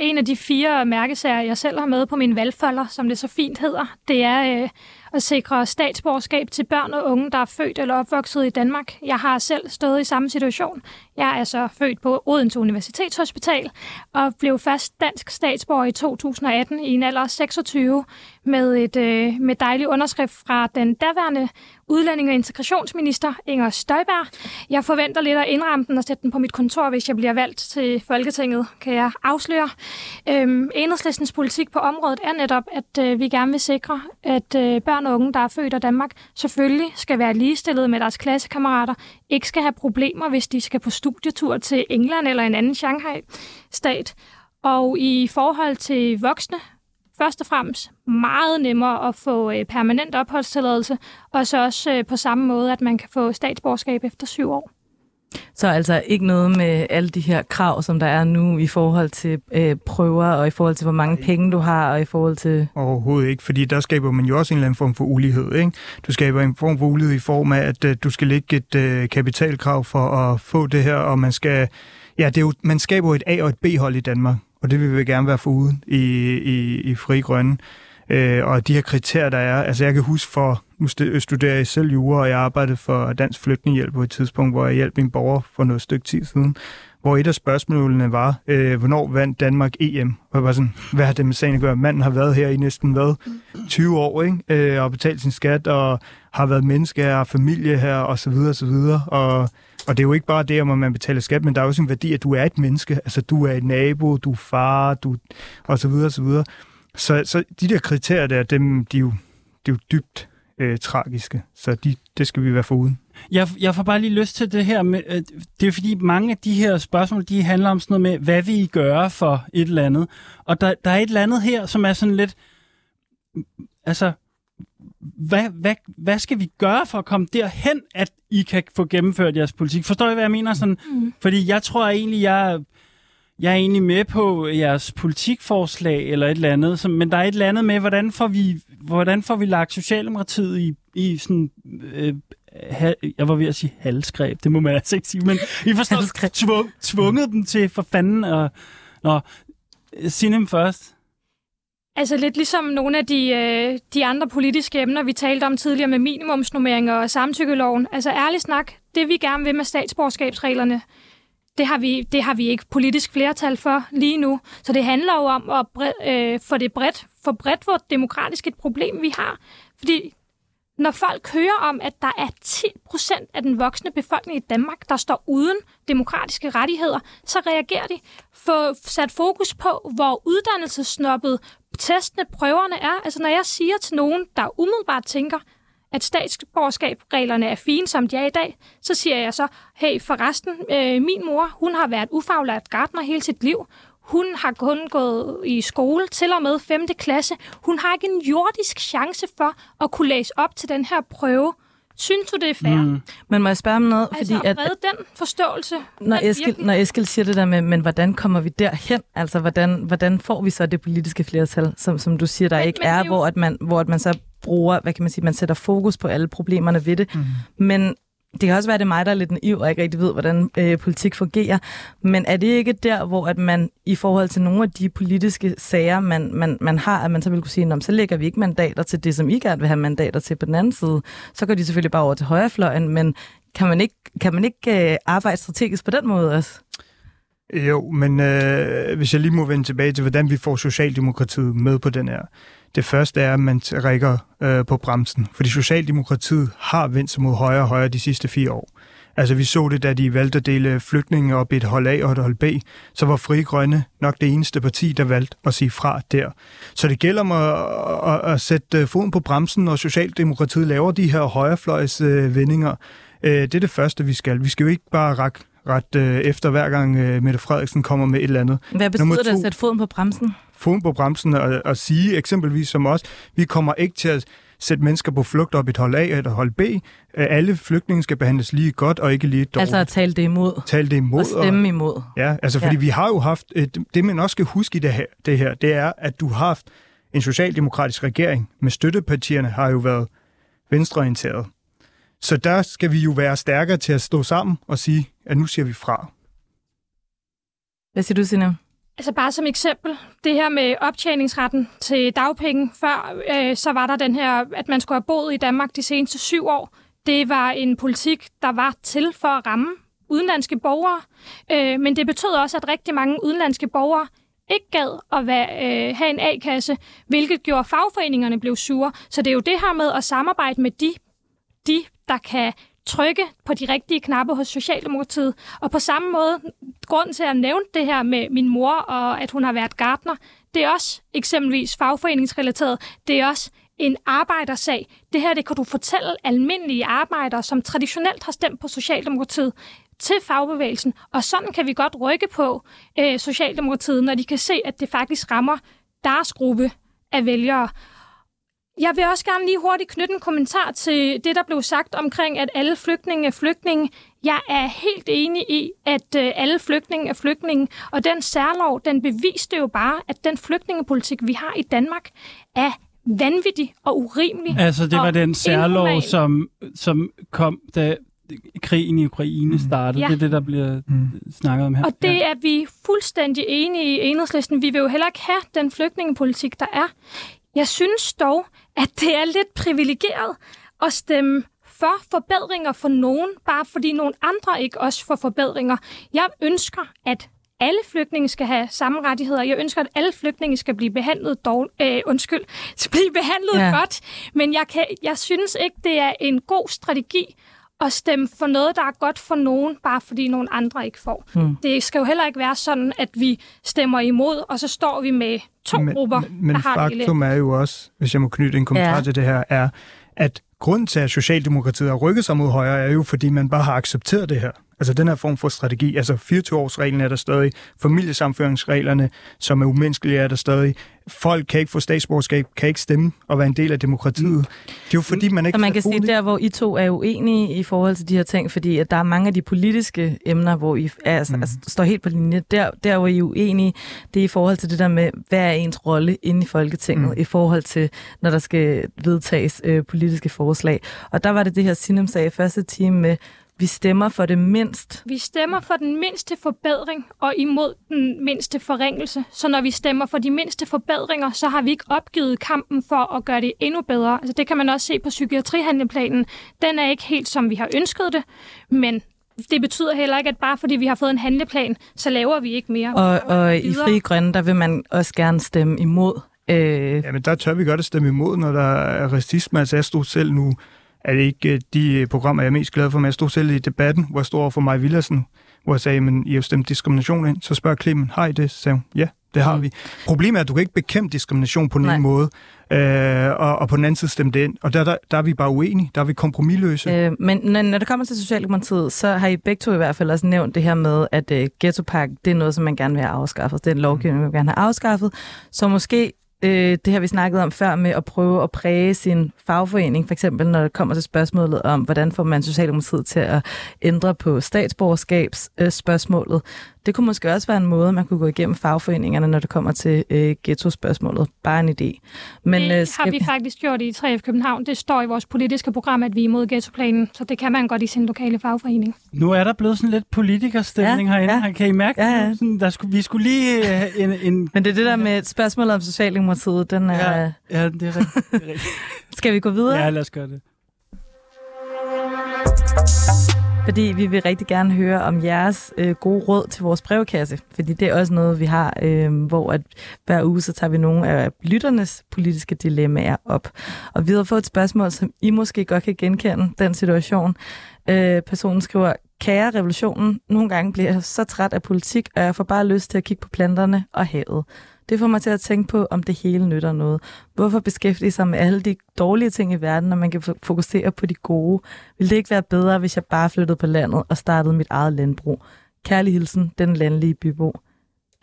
En af de fire mærkesager, jeg selv har med på min valgfolder, som det så fint hedder, det er øh, at sikre statsborgerskab til børn og unge, der er født eller opvokset i Danmark. Jeg har selv stået i samme situation. Jeg er så født på Odense Universitetshospital og blev først dansk statsborger i 2018 i en alder af 26 med et øh, med dejlig underskrift fra den daværende udlænding- og integrationsminister Inger Støjberg. Jeg forventer lidt at indramme den og sætte den på mit kontor, hvis jeg bliver valgt til Folketinget, kan jeg afsløre. Øhm, enhedslistens politik på området er netop, at øh, vi gerne vil sikre, at øh, børn og unge, der er født i Danmark, selvfølgelig skal være ligestillede med deres klassekammerater, ikke skal have problemer, hvis de skal på studietur til England eller en anden Shanghai-stat. Og i forhold til voksne først og fremmest meget nemmere at få øh, permanent opholdstilladelse, og så også øh, på samme måde, at man kan få statsborgerskab efter syv år.
Så altså ikke noget med alle de her krav, som der er nu i forhold til øh, prøver, og i forhold til, hvor mange penge du har, og i forhold til...
Overhovedet ikke, fordi der skaber man jo også en eller anden form for ulighed. Ikke? Du skaber en form for ulighed i form af, at øh, du skal lægge et øh, kapitalkrav for at få det her, og man skal... Ja, det er jo, man skaber jo et A- og et B-hold i Danmark, og det vil vi gerne være foruden i, i, i Fri Grønne. Øh, og de her kriterier, der er, altså jeg kan huske for, nu øh, studerer jeg selv jura, og jeg arbejdede for Dansk Flygtningehjælp på et tidspunkt, hvor jeg hjalp min borger for noget stykke tid siden, hvor et af spørgsmålene var, øh, hvornår vandt Danmark EM? Og jeg var sådan, hvad har det med sagen at gøre? Manden har været her i næsten, hvad, 20 år, ikke? Øh, og betalt sin skat, og har været menneske her, har familie her, og så videre, og så videre. Og, og det er jo ikke bare det, om man betaler skat, men der er også en værdi, at du er et menneske. Altså, du er et nabo, du er far, du, og så videre, og så videre. Så, så de der kriterier der, dem, de er jo, de er jo dybt øh, tragiske, så de, det skal vi være foruden.
Jeg, jeg får bare lige lyst til det her med, øh, det er fordi mange af de her spørgsmål, de handler om sådan noget med, hvad vil I gøre for et eller andet? Og der, der er et eller andet her, som er sådan lidt, altså, hvad, hvad, hvad skal vi gøre for at komme derhen, at I kan få gennemført jeres politik? Forstår I, hvad jeg mener? Sådan, mm. Fordi jeg tror egentlig, jeg jeg er egentlig med på jeres politikforslag eller et eller andet, som, men der er et eller andet med, hvordan får vi, hvordan får vi lagt Socialdemokratiet i, i sådan... Øh, ha, jeg var ved at sige halsgreb, det må man altså ikke sige, men I forstår tvung, tvunget dem til for fanden at... Nå, sig dem først.
Altså lidt ligesom nogle af de, øh, de andre politiske emner, vi talte om tidligere med minimumsnummeringer og samtykkeloven. Altså ærligt snak, det vi gerne vil med statsborgerskabsreglerne, det har, vi, det har vi ikke politisk flertal for lige nu. Så det handler jo om at bred, øh, få det bredt, for bredt hvor demokratisk et problem vi har. Fordi når folk hører om, at der er 10 procent af den voksne befolkning i Danmark, der står uden demokratiske rettigheder, så reagerer de. Få sat fokus på, hvor uddannelsesnoppet testene, prøverne er. Altså når jeg siger til nogen, der umiddelbart tænker, at statsborgerskabreglerne er fine, som de er i dag, så siger jeg så, hey, forresten, øh, min mor, hun har været ufaglært gartner hele sit liv. Hun har kun gået i skole til og med 5. klasse. Hun har ikke en jordisk chance for at kunne læse op til den her prøve. Synes du, det er fair? Mm.
Men må jeg spørge om noget?
Altså,
fordi
at, at den forståelse.
Når Eskild, når Eskild siger det der med, men hvordan kommer vi derhen? Altså, hvordan, hvordan får vi så det politiske flertal, som, som du siger, der men, ikke men er, jo... hvor, at man, hvor at man så bruger, hvad kan man sige, man sætter fokus på alle problemerne ved det. Mm. Men det kan også være, at det er mig, der er lidt naiv og ikke rigtig ved, hvordan øh, politik fungerer. Men er det ikke der, hvor at man i forhold til nogle af de politiske sager, man, man, man har, at man så vil kunne sige, så lægger vi ikke mandater til det, som I gerne vil have mandater til på den anden side. Så går de selvfølgelig bare over til højrefløjen, men kan man ikke, kan man ikke øh, arbejde strategisk på den måde også?
Jo, men øh, hvis jeg lige må vende tilbage til, hvordan vi får Socialdemokratiet med på den her. Det første er, at man rækker øh, på bremsen, fordi Socialdemokratiet har vendt sig mod højre og højre de sidste fire år. Altså vi så det, da de valgte at dele flygtninge op i et hold A og et hold B, så var Fri Grønne nok det eneste parti, der valgte at sige fra der. Så det gælder om at, at, at sætte foden på bremsen, når Socialdemokratiet laver de her højrefløjs øh, vendinger. Øh, det er det første, vi skal. Vi skal jo ikke bare række ret øh, efter hver gang øh, Mette Frederiksen kommer med et eller andet.
Hvad betyder det at sætte foden på bremsen?
Foden på bremsen og, og sige eksempelvis som os, vi kommer ikke til at sætte mennesker på flugt op i et hold A og et hold B. Alle flygtninge skal behandles lige godt og ikke lige dårligt.
Altså at tale det imod.
Tale det imod.
Og stemme imod.
Ja, altså fordi ja. vi har jo haft, det man også skal huske i det her, det her, det er, at du har haft en socialdemokratisk regering med støttepartierne har jo været venstreorienteret. Så der skal vi jo være stærkere til at stå sammen og sige, at nu siger vi fra.
Hvad siger du, Signe?
Altså bare som eksempel, det her med optjeningsretten til dagpenge. Før øh, så var der den her, at man skulle have boet i Danmark de seneste syv år. Det var en politik, der var til for at ramme udenlandske borgere. Øh, men det betød også, at rigtig mange udenlandske borgere ikke gad at være, øh, have en A-kasse, hvilket gjorde, fagforeningerne blev sure. Så det er jo det her med at samarbejde med de, de der kan trykke på de rigtige knapper hos Socialdemokratiet. Og på samme måde, grunden til at nævne det her med min mor, og at hun har været gartner, det er også eksempelvis fagforeningsrelateret. Det er også en arbejdersag. Det her det kan du fortælle almindelige arbejdere, som traditionelt har stemt på Socialdemokratiet, til fagbevægelsen. Og sådan kan vi godt rykke på øh, Socialdemokratiet, når de kan se, at det faktisk rammer deres gruppe af vælgere. Jeg vil også gerne lige hurtigt knytte en kommentar til det, der blev sagt omkring, at alle flygtninge er flygtninge. Jeg er helt enig i, at øh, alle flygtninge er flygtninge, og den særlov, den beviste jo bare, at den flygtningepolitik, vi har i Danmark, er vanvittig og urimelig.
Altså, det var den særlov,
inhuman.
som, som kom, da krigen i Ukraine startede.
Ja.
Det er det, der bliver snakket om her.
Og det er vi fuldstændig enige i enhedslisten. Vi vil jo heller ikke have den flygtningepolitik, der er. Jeg synes dog, at det er lidt privilegeret at stemme for forbedringer for nogen, bare fordi nogle andre ikke også får forbedringer. Jeg ønsker, at alle flygtninge skal have samme rettigheder. Jeg ønsker, at alle flygtninge skal blive behandlet dårl- øh, undskyld, skal blive behandlet
ja.
godt. Men jeg, kan, jeg synes ikke, det er en god strategi at stemme for noget, der er godt for nogen, bare fordi nogle andre ikke får. Hmm. Det skal jo heller ikke være sådan, at vi stemmer imod, og så står vi med to
men,
grupper,
men, men
der har det
faktum er jo også, hvis jeg må knytte en kommentar
ja.
til det her, er, at grunden til, at Socialdemokratiet har rykket sig mod højre, er jo, fordi man bare har accepteret det her. Altså den her form for strategi. Altså 24-årsreglen er der stadig. Familiesamføringsreglerne, som er umenneskelige, er der stadig. Folk kan ikke få statsborgerskab, kan ikke stemme og være en del af demokratiet. Det er jo fordi, man ikke
Så man
kan
kan sige, der hvor I to er uenige i forhold til de her ting, fordi at der er mange af de politiske emner, hvor I er, altså,
Mm.
altså, står helt på linje. Der, der hvor I er uenige, det er i forhold til det der med, hvad er ens rolle inde i Folketinget,
Mm.
i forhold til, når der skal vedtages øh, politiske forslag. Og der var det det her Sinem sagde i første time med, vi stemmer for det mindst.
Vi stemmer for den mindste forbedring og imod den mindste forringelse. Så når vi stemmer for de mindste forbedringer, så har vi ikke opgivet kampen for at gøre det endnu bedre. Altså det kan man også se på psykiatrihandleplanen. Den er ikke helt som vi har ønsket det, men det betyder heller ikke, at bare fordi vi har fået en handleplan, så laver vi ikke mere.
Og, og i. Fri Grønne, der vil man også gerne stemme imod. Øh,
Ja, men der tør vi godt at stemme imod, når der er racisme. Altså, jeg stod selv nu, er det ikke øh, de øh, programmer, jeg er mest glad for, men jeg stod selv i debatten, hvor jeg stod over for mig Villadsen, hvor jeg sagde, men I har stemt diskrimination ind. Så spørger Clemen, har I det? Så sagde hun, ja, det har vi. Problemet er, at du kan ikke bekæmpe diskrimination på ene måde, øh, og, og på den anden side stemme det ind. Og der, der, der er vi bare uenige, der er vi kompromilløse.
Øh, men når, når det kommer til Socialdemokratiet, så har I begge to i hvert fald også nævnt det her med, at øh, ghettopakke, det er noget, som man gerne vil have afskaffet. Det er en lovgivning, man vil gerne have afskaffet. Så måske øh, det har vi snakket om før med at prøve at præge sin fagforening, for eksempel når det kommer til spørgsmålet om, hvordan får man Socialdemokratiet til at ændre på statsborgerskabsspørgsmålet. Øh, det kunne måske også være en måde, man kunne gå igennem fagforeningerne, når det kommer til øh, ghetto-spørgsmålet. Bare en idé. Men,
det
øh,
har
skal
vi faktisk gjort i 3F København. Det står i vores politiske program, at vi er imod ghettoplanen, så det kan man godt i sin lokale fagforening.
Nu er der blevet sådan lidt politikerstemning
Ja,
herinde.
ja.
Kan I mærke
Ja, ja.
Sådan, der skulle, vi skulle lige have en... en
Men det er det der med spørgsmålet om Socialdemokratiet, den er...
ja, ja, det er rigtigt. Det er rigtigt.
Skal vi gå videre?
Ja, lad os gøre det.
Fordi vi vil rigtig gerne høre om jeres øh, gode råd til vores brevkasse. Fordi det er også noget, vi har, øh, hvor at hver uge så tager vi nogle af lytternes politiske dilemmaer op. Og vi har fået et spørgsmål, som I måske godt kan genkende den situation. Øh, personen skriver, kære revolutionen, nogle gange bliver jeg så træt af politik, og jeg får bare lyst til at kigge på planterne og havet. Det får mig til at tænke på, om det hele nytter noget. Hvorfor beskæftige sig med alle de dårlige ting i verden, når man kan fo- fokusere på de gode? Vil det ikke være bedre, hvis jeg bare flyttede på landet og startede mit eget landbrug? Kærlig hilsen, den landlige bybo.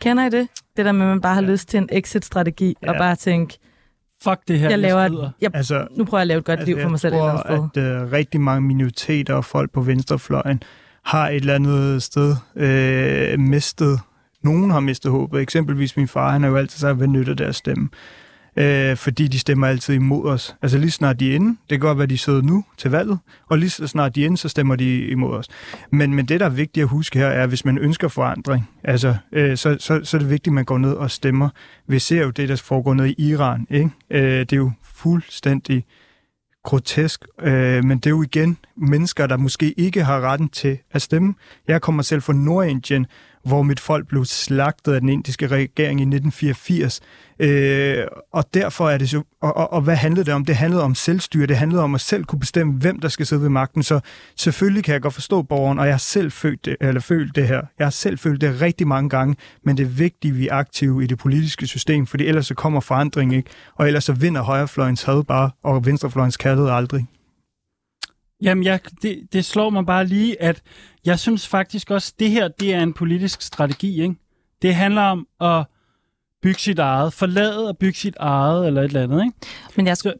Kender I det? Det der med, at man bare har lyst til en exit-strategi, ja. og
Ja.
bare tænke,
Fuck det her,
jeg laver et, jeg,
Altså,
nu prøver jeg at lave et godt liv for mig selv et eller andet sted.
Jeg tror, at øh, rigtig mange minoriteter og folk på venstrefløjen har et eller andet sted øh, mistet. Nogen har mistet håbet. Eksempelvis min far, han har jo altid sagt, hvad nytter deres stemme? Øh, fordi de stemmer altid imod os. Altså lige snart de er inde, det kan godt være, de sidder nu til valget, og lige så snart de er inde, så stemmer de imod os. Men, men det, der er vigtigt at huske her, er, at hvis man ønsker forandring, altså, øh, så, så, så er det vigtigt, at man går ned og stemmer. Vi ser jo det, der foregår ned i Iran. Ikke? Øh, det er jo fuldstændig grotesk, øh, men det er jo igen mennesker, der måske ikke har retten til at stemme. Jeg kommer selv fra Nordindien, hvor mit folk blev slagtet af den indiske regering i 1984. Øh, og derfor er det så... Og, og, og hvad handlede det om? Det handlede om selvstyre. Det handlede om at selv kunne bestemme, hvem der skal sidde ved magten. Så selvfølgelig kan jeg godt forstå borgeren, og jeg har selv følt det, eller følt det her. Jeg har selv følt det rigtig mange gange, men det er vigtigt, at vi er aktive i det politiske system, fordi ellers så kommer forandring ikke, og ellers så vinder højrefløjens had bare, og venstrefløjens kærlighed aldrig.
Jamen, jeg, det, det slår mig bare lige, at jeg synes faktisk også, det her, det er en politisk strategi, ikke? Det handler om at bygge sit eget, forlade og bygge sit eget, eller et eller andet, ikke?
Men jeg
Så,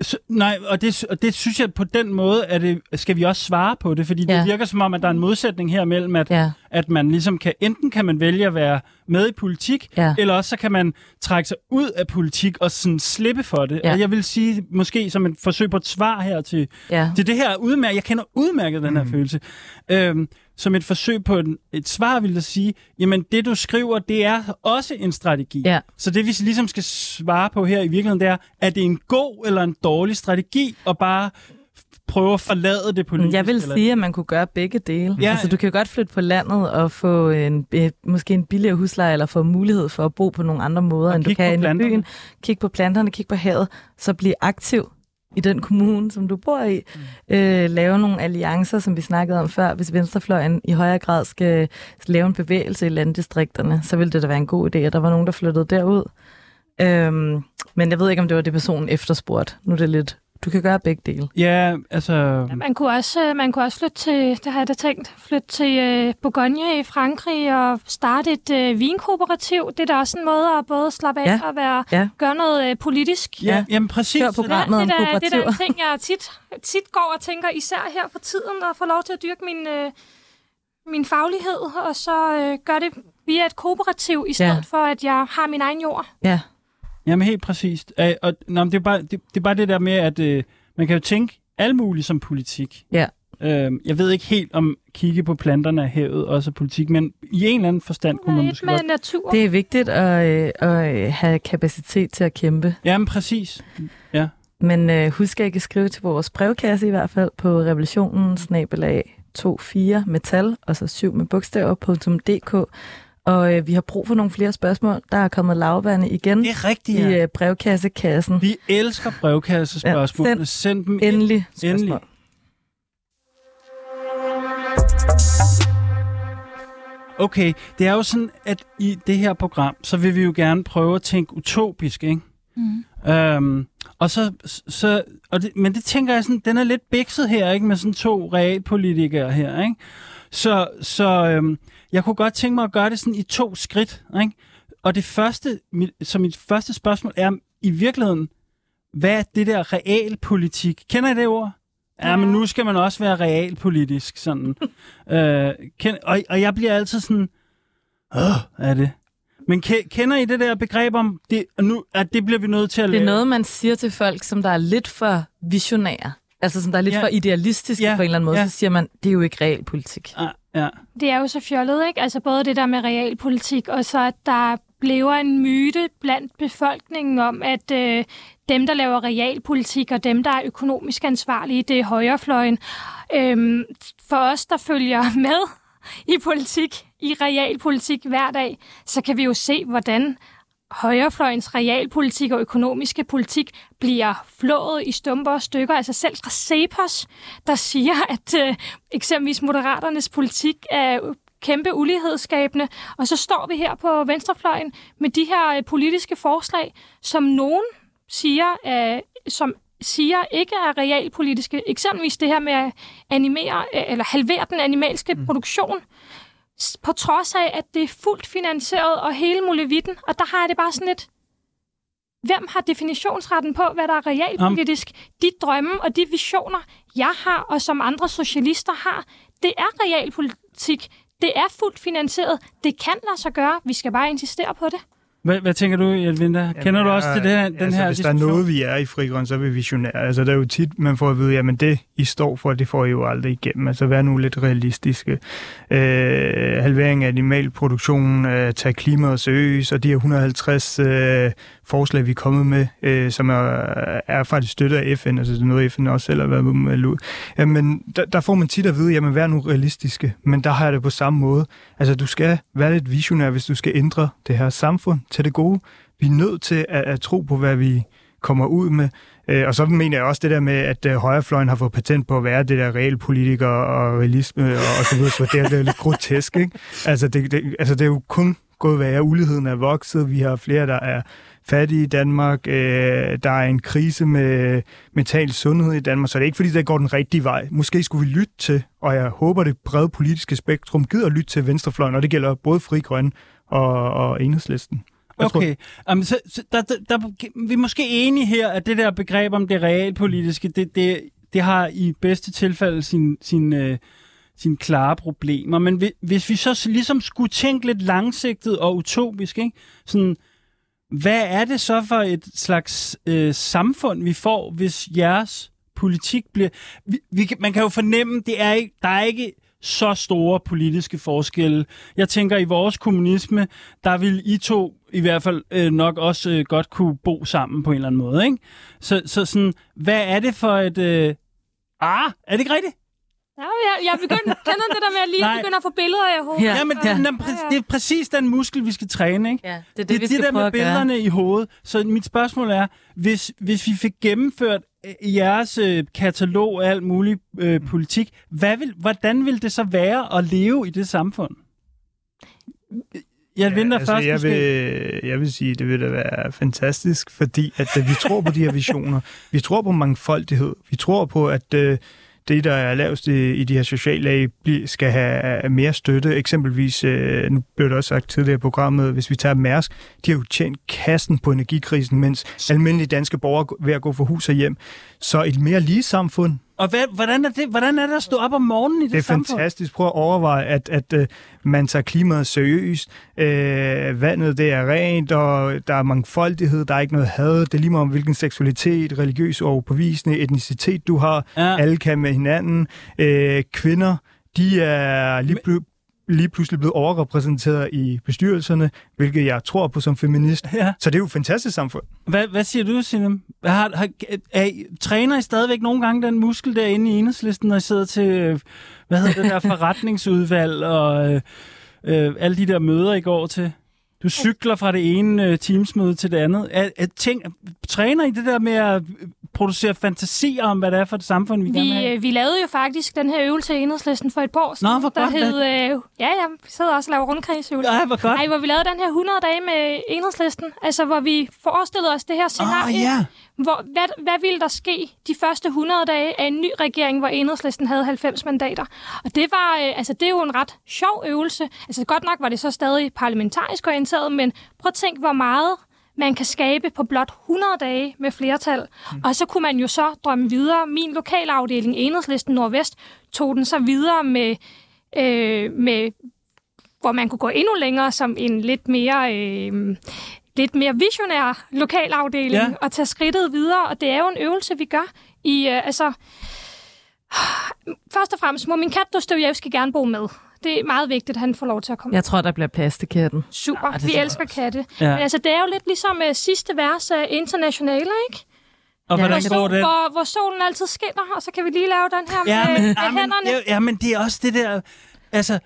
så, nej, og det, og det synes jeg på den måde, at det, skal vi også svare på det, fordi ja. Det virker som om, at der er en modsætning her mellem, at,
Ja.
at man ligesom kan, enten kan man vælge at være med i politik,
Ja.
eller også så kan man trække sig ud af politik og sådan slippe for det.
Ja.
Og jeg vil sige, måske som et forsøg på et svar her til,
Ja.
til det her udmærket, jeg kender udmærket den her mm. følelse, øhm, som et forsøg på en, et svar vil jeg sige, jamen det du skriver, det er også en strategi.
Ja.
Så det vi ligesom skal svare på her i virkeligheden, det er, er det en god eller en dårlig strategi at bare prøve at forlade det politiske?
Jeg vil
eller-
sige, at man kunne gøre begge dele.
Ja.
Altså, du kan jo godt flytte på landet og få en, måske en billigere husleje, eller få mulighed for at bo på nogle andre måder,
Og
end du kan i byen. Kig på planterne, kig på havet, så bliv aktiv i den kommune, som du bor i. Mm. Øh, lave nogle alliancer, som vi snakkede om før. Hvis venstrefløjen i højere grad skal lave en bevægelse i landdistrikterne, så ville det da være en god idé, at der var nogen, der flyttede derud. Øhm, men jeg ved ikke, om det var det, personen efterspurgte. Nu er det lidt... Du kan gøre begge dele.
Ja, altså...
Man kunne også, øh, man kunne også flytte til, det har jeg da tænkt, flytte til øh, Bourgogne i Frankrig og starte et øh, vinkooperativ. Det er da også en måde at både slappe af
Ja.
og være,
Ja.
gøre noget øh, politisk.
Ja, jamen præcis.
Hør programmet om
det, er det er da en ting, jeg tit, tit går og tænker, især her for tiden, at få lov til at dyrke min, øh, min faglighed, og så øh, gøre det via et kooperativ, i stedet
Ja.
for, at jeg har min egen jord.
Ja.
Jamen helt præcist. Øh, og, nå, men det, er bare, det, det er bare det der med, at øh, man kan jo tænke alt muligt som politik.
Ja.
Øh, jeg ved ikke helt om kigge på planterne af havet også er politik, men i en eller anden forstand kunne man måske
med
godt...
natur.
Det er vigtigt at, øh, at øh, have kapacitet til at kæmpe.
Jamen præcis. Ja.
Men øh, husk at ikke skrive til vores brevkasse i hvert fald på revolutionen snabelag 24 metal og så 7 med bogstaver.dk. Og øh, vi har brug for nogle flere spørgsmål. Der er kommet lavvande igen
Det er rigtigt,
i
ja.
øh, brevkassekassen.
Vi elsker brevkassespørgsmål.
Ja, send
send dem ind.
Endelig spørgsmål.
Endelig. Okay, det er jo sådan, at i det her program, så vil vi jo gerne prøve at tænke utopisk, ikke? Mm. Øhm, og så, så og det, men det tænker jeg sådan, den er lidt bikset her, ikke? Med sådan to realpolitikere her, ikke? Så, så øhm, jeg kunne godt tænke mig at gøre det sådan i to skridt, ikke? Og det første, mit, så mit første spørgsmål er i virkeligheden, hvad er det der realpolitik? Kender I det ord? Ja, men nu skal man også være realpolitisk, sådan. øh, kend, og, og jeg bliver altid sådan, Åh, er det? Men ke- kender I det der begreb om, det, nu, at det bliver vi nødt til at
Det
lave?
er noget, man siger til folk, som der er lidt for visionære. Altså som der er lidt
Ja.
for idealistiske
Ja.
på en eller anden måde.
Ja.
Så siger man, det er jo ikke realpolitik.
Ah, ja.
Det er jo så fjollet, ikke? Altså både det der med realpolitik, og så at der bliver en myte blandt befolkningen om, at øh, dem, der laver realpolitik, og dem, der er økonomisk ansvarlige, det er højrefløjen. Øhm, for os, der følger med i politik, i realpolitik hver dag, så kan vi jo se, hvordan højrefløjens realpolitik og økonomiske politik bliver flået i stumper og stykker. Altså selv fra Cepos, der siger, at øh, eksempelvis Moderaternes politik er kæmpe ulighedsskabende. Og så står vi her på venstrefløjen med de her øh, politiske forslag, som nogen siger, øh, som siger ikke er realpolitiske. Eksempelvis det her med at animere, øh, eller halvere den animalske mm. produktion på trods af, at det er fuldt finansieret og hele muligheden. Og der har jeg det bare sådan lidt, hvem har definitionsretten på, hvad der er realpolitisk? De drømme og de visioner, jeg har, og som andre socialister har, det er realpolitik. Det er fuldt finansieret. Det kan lade sig gøre. Vi skal bare insistere på det.
Hvad, hvad tænker du, Elvinda? Kender du også til det her, den
altså,
her
Hvis der er
diskussion?
noget, vi er i frigrøn, så er vi visionære. Altså, der er jo tit, man får at vide, jamen det, I står for, det får I jo aldrig igennem. Altså, vær nu lidt realistiske. Øh, halvering af animalproduktionen, øh, tage klimaet seriøst, og de her 150 øh, forslag, vi er kommet med, øh, som er, er faktisk støttet af FN, altså det er noget, FN også selv har været med ud. Jamen, der, der får man tit at vide, jamen vær nu realistiske, men der har jeg det på samme måde. Altså, du skal være lidt visionær, hvis du skal ændre det her samfund til det gode. Vi er nødt til at, at tro på, hvad vi kommer ud med. Øh, og så mener jeg også det der med, at øh, højrefløjen har fået patent på at være det der realpolitiker og realisme og, og så videre. Så det er, det er lidt grotesk, ikke? Altså det, det, altså, det er jo kun gået værre. Uligheden er vokset. Vi har flere, der er fattige i Danmark. Øh, der er en krise med mental sundhed i Danmark, så det er ikke fordi, det går den rigtige vej. Måske skulle vi lytte til, og jeg håber, det brede politiske spektrum gider lytte til venstrefløjen, og det gælder både Fri Grønne og, og Enhedslisten.
Jeg tror-
Okay, Jamen, så, så der, der, der, vi er måske enige her, at det der begreb om det realpolitiske, det, det, det har i bedste tilfælde sin, sin, øh, sine klare problemer. Men hvis vi så ligesom skulle tænke lidt langsigtet og utopisk, ikke? Sådan, hvad er det så for et slags øh, samfund, vi får, hvis jeres politik bliver... Vi, vi, man kan jo fornemme, det er ikke, der er ikke så store politiske forskelle. Jeg tænker, i vores kommunisme, der vil I to i hvert fald øh, nok også øh, godt kunne bo sammen på en eller anden måde. Ikke? Så, så sådan, hvad er det for et... Øh... Ah, er det ikke rigtigt?
Ja, jeg, jeg begyndte, kender det der med at lige
Nej.
begynde at få billeder i hovedet?
Ja.
Ja, men det,
Ja.
ja. præ- det er præcis den muskel, vi skal træne. Ikke?
Ja, det er det,
det,
vi
det
skal
der
prøve
med
at
billederne i hovedet. Så mit spørgsmål er, hvis, hvis vi fik gennemført øh, jeres øh, katalog af alt mulig øh, politik, hvad vil, hvordan vil det så være at leve i det samfund? Jeg venter
altså,
først
jeg
måske.
vil, jeg vil sige, at det vil da være fantastisk, fordi at, øh, vi tror på de her visioner. Vi tror på mangfoldighed. Vi tror på, at øh, det, der er lavest i, i de her sociale lag, skal have mere støtte. Eksempelvis, øh, nu blev det også sagt tidligere i programmet, hvis vi tager Mærsk, de har jo tjent kassen på energikrisen, mens almindelige danske borgere er ved at gå for hus og hjem. Så et mere lige samfund,
Og hvad, hvordan, er det, hvordan er det at stå op om morgenen i det,
det er
samfund?
fantastisk. Prøv at overveje, at, at uh, man tager klimaet seriøst. Uh, vandet det er rent, og der er mangfoldighed. Der er ikke noget had. Det er lige meget om, hvilken seksualitet, religiøs overbevisning, etnicitet du har.
Ja.
Alle kan med hinanden. Uh, kvinder, de er lige, lige pludselig blevet overrepræsenteret i bestyrelserne, hvilket jeg tror på som feminist.
Ja.
Så det er jo et fantastisk samfund.
Hvad, hvad siger du, Sinem? Har, har, er, træner I stadigvæk nogle gange den muskel derinde i enhedslisten, når I sidder til, øh, hvad hedder det der, forretningsudvalg og øh, øh, alle de der møder, I går til? Du cykler fra det ene øh, teamsmøde til det andet. Er, er ting, træner I det der med at producere fantasier om, hvad det er for et samfund, vi, vi gerne vil
Vi,
have?
øh, vi lavede jo faktisk den her øvelse i Enhedslisten for et par år siden.
Nå, hvor
der
godt,
hed, øh, Ja, ja, vi sidder også og laver rundkredsøvelser.
Ej, hvor godt.
Ej, hvor vi lavede den her 100 dage med Enhedslisten. Altså, hvor vi forestillede os det her scenarie.
Åh, ja.
hvor, hvad, hvad ville der ske de første 100 dage af en ny regering, hvor Enhedslisten havde 90 mandater? Og det var, øh, altså, det er jo en ret sjov øvelse. Altså, godt nok var det så stadig parlamentarisk orienteret, men prøv at tænke, hvor meget man kan skabe på blot 100 dage med flertal. Mm. Og så kunne man jo så drømme videre. Min lokalafdeling, Enhedslisten Nordvest, tog den så videre med, øh, med hvor man kunne gå endnu længere som en lidt mere... Øh, lidt mere visionær lokalafdeling
ja.
og tage skridtet videre, og det er jo en øvelse, vi gør i, øh, altså... Først og fremmest må min kat Dostojevski gerne bo med. Det er meget vigtigt, at han får lov til at komme.
Jeg tror, der bliver plads til katten.
Super,
det
vi
tror jeg
elsker katte.
Ja.
Men altså, det er jo lidt ligesom uh, sidste vers af Internationale, ikke?
Og
Ja,
hvordan
jeg
går
Hvor,
det?
hvor, hvor solen altid skinner, og så kan vi lige lave den her
Ja,
med,
men,
med
ja, men,
hænderne.
ja, ja, men det er også det der... Altså,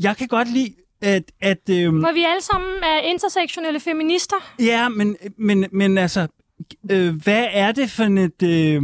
jeg kan godt lide, at... at øhm,
Hvor vi alle sammen er intersektionelle feminister.
Ja, men, men, men altså, øh, hvad er det for et... Øh,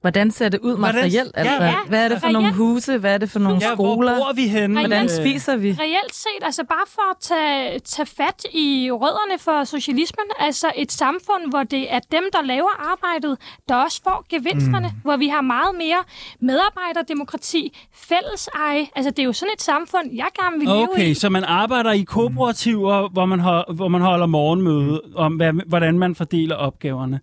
Hvordan ser det ud
Hvordan-
materielt?
Ja,
Altså,
ja.
hvad er det for
Reelt.
nogle huse? Hvad er det for nogle
ja, hvor
skoler?
bor vi henne?
Hvordan
Øh,
spiser vi?
Reelt set, altså bare for at tage, tage fat i rødderne for socialismen, altså et samfund, hvor det er dem, der laver arbejdet, der også får gevinsterne, mm. hvor vi har meget mere medarbejderdemokrati, fælleseje. Altså det er jo sådan et samfund, jeg gerne vil leve
Okay,
i.
så man arbejder i kooperativer, hvor man, har, hvor man holder morgenmøde om, hvad, hvordan man fordeler opgaverne.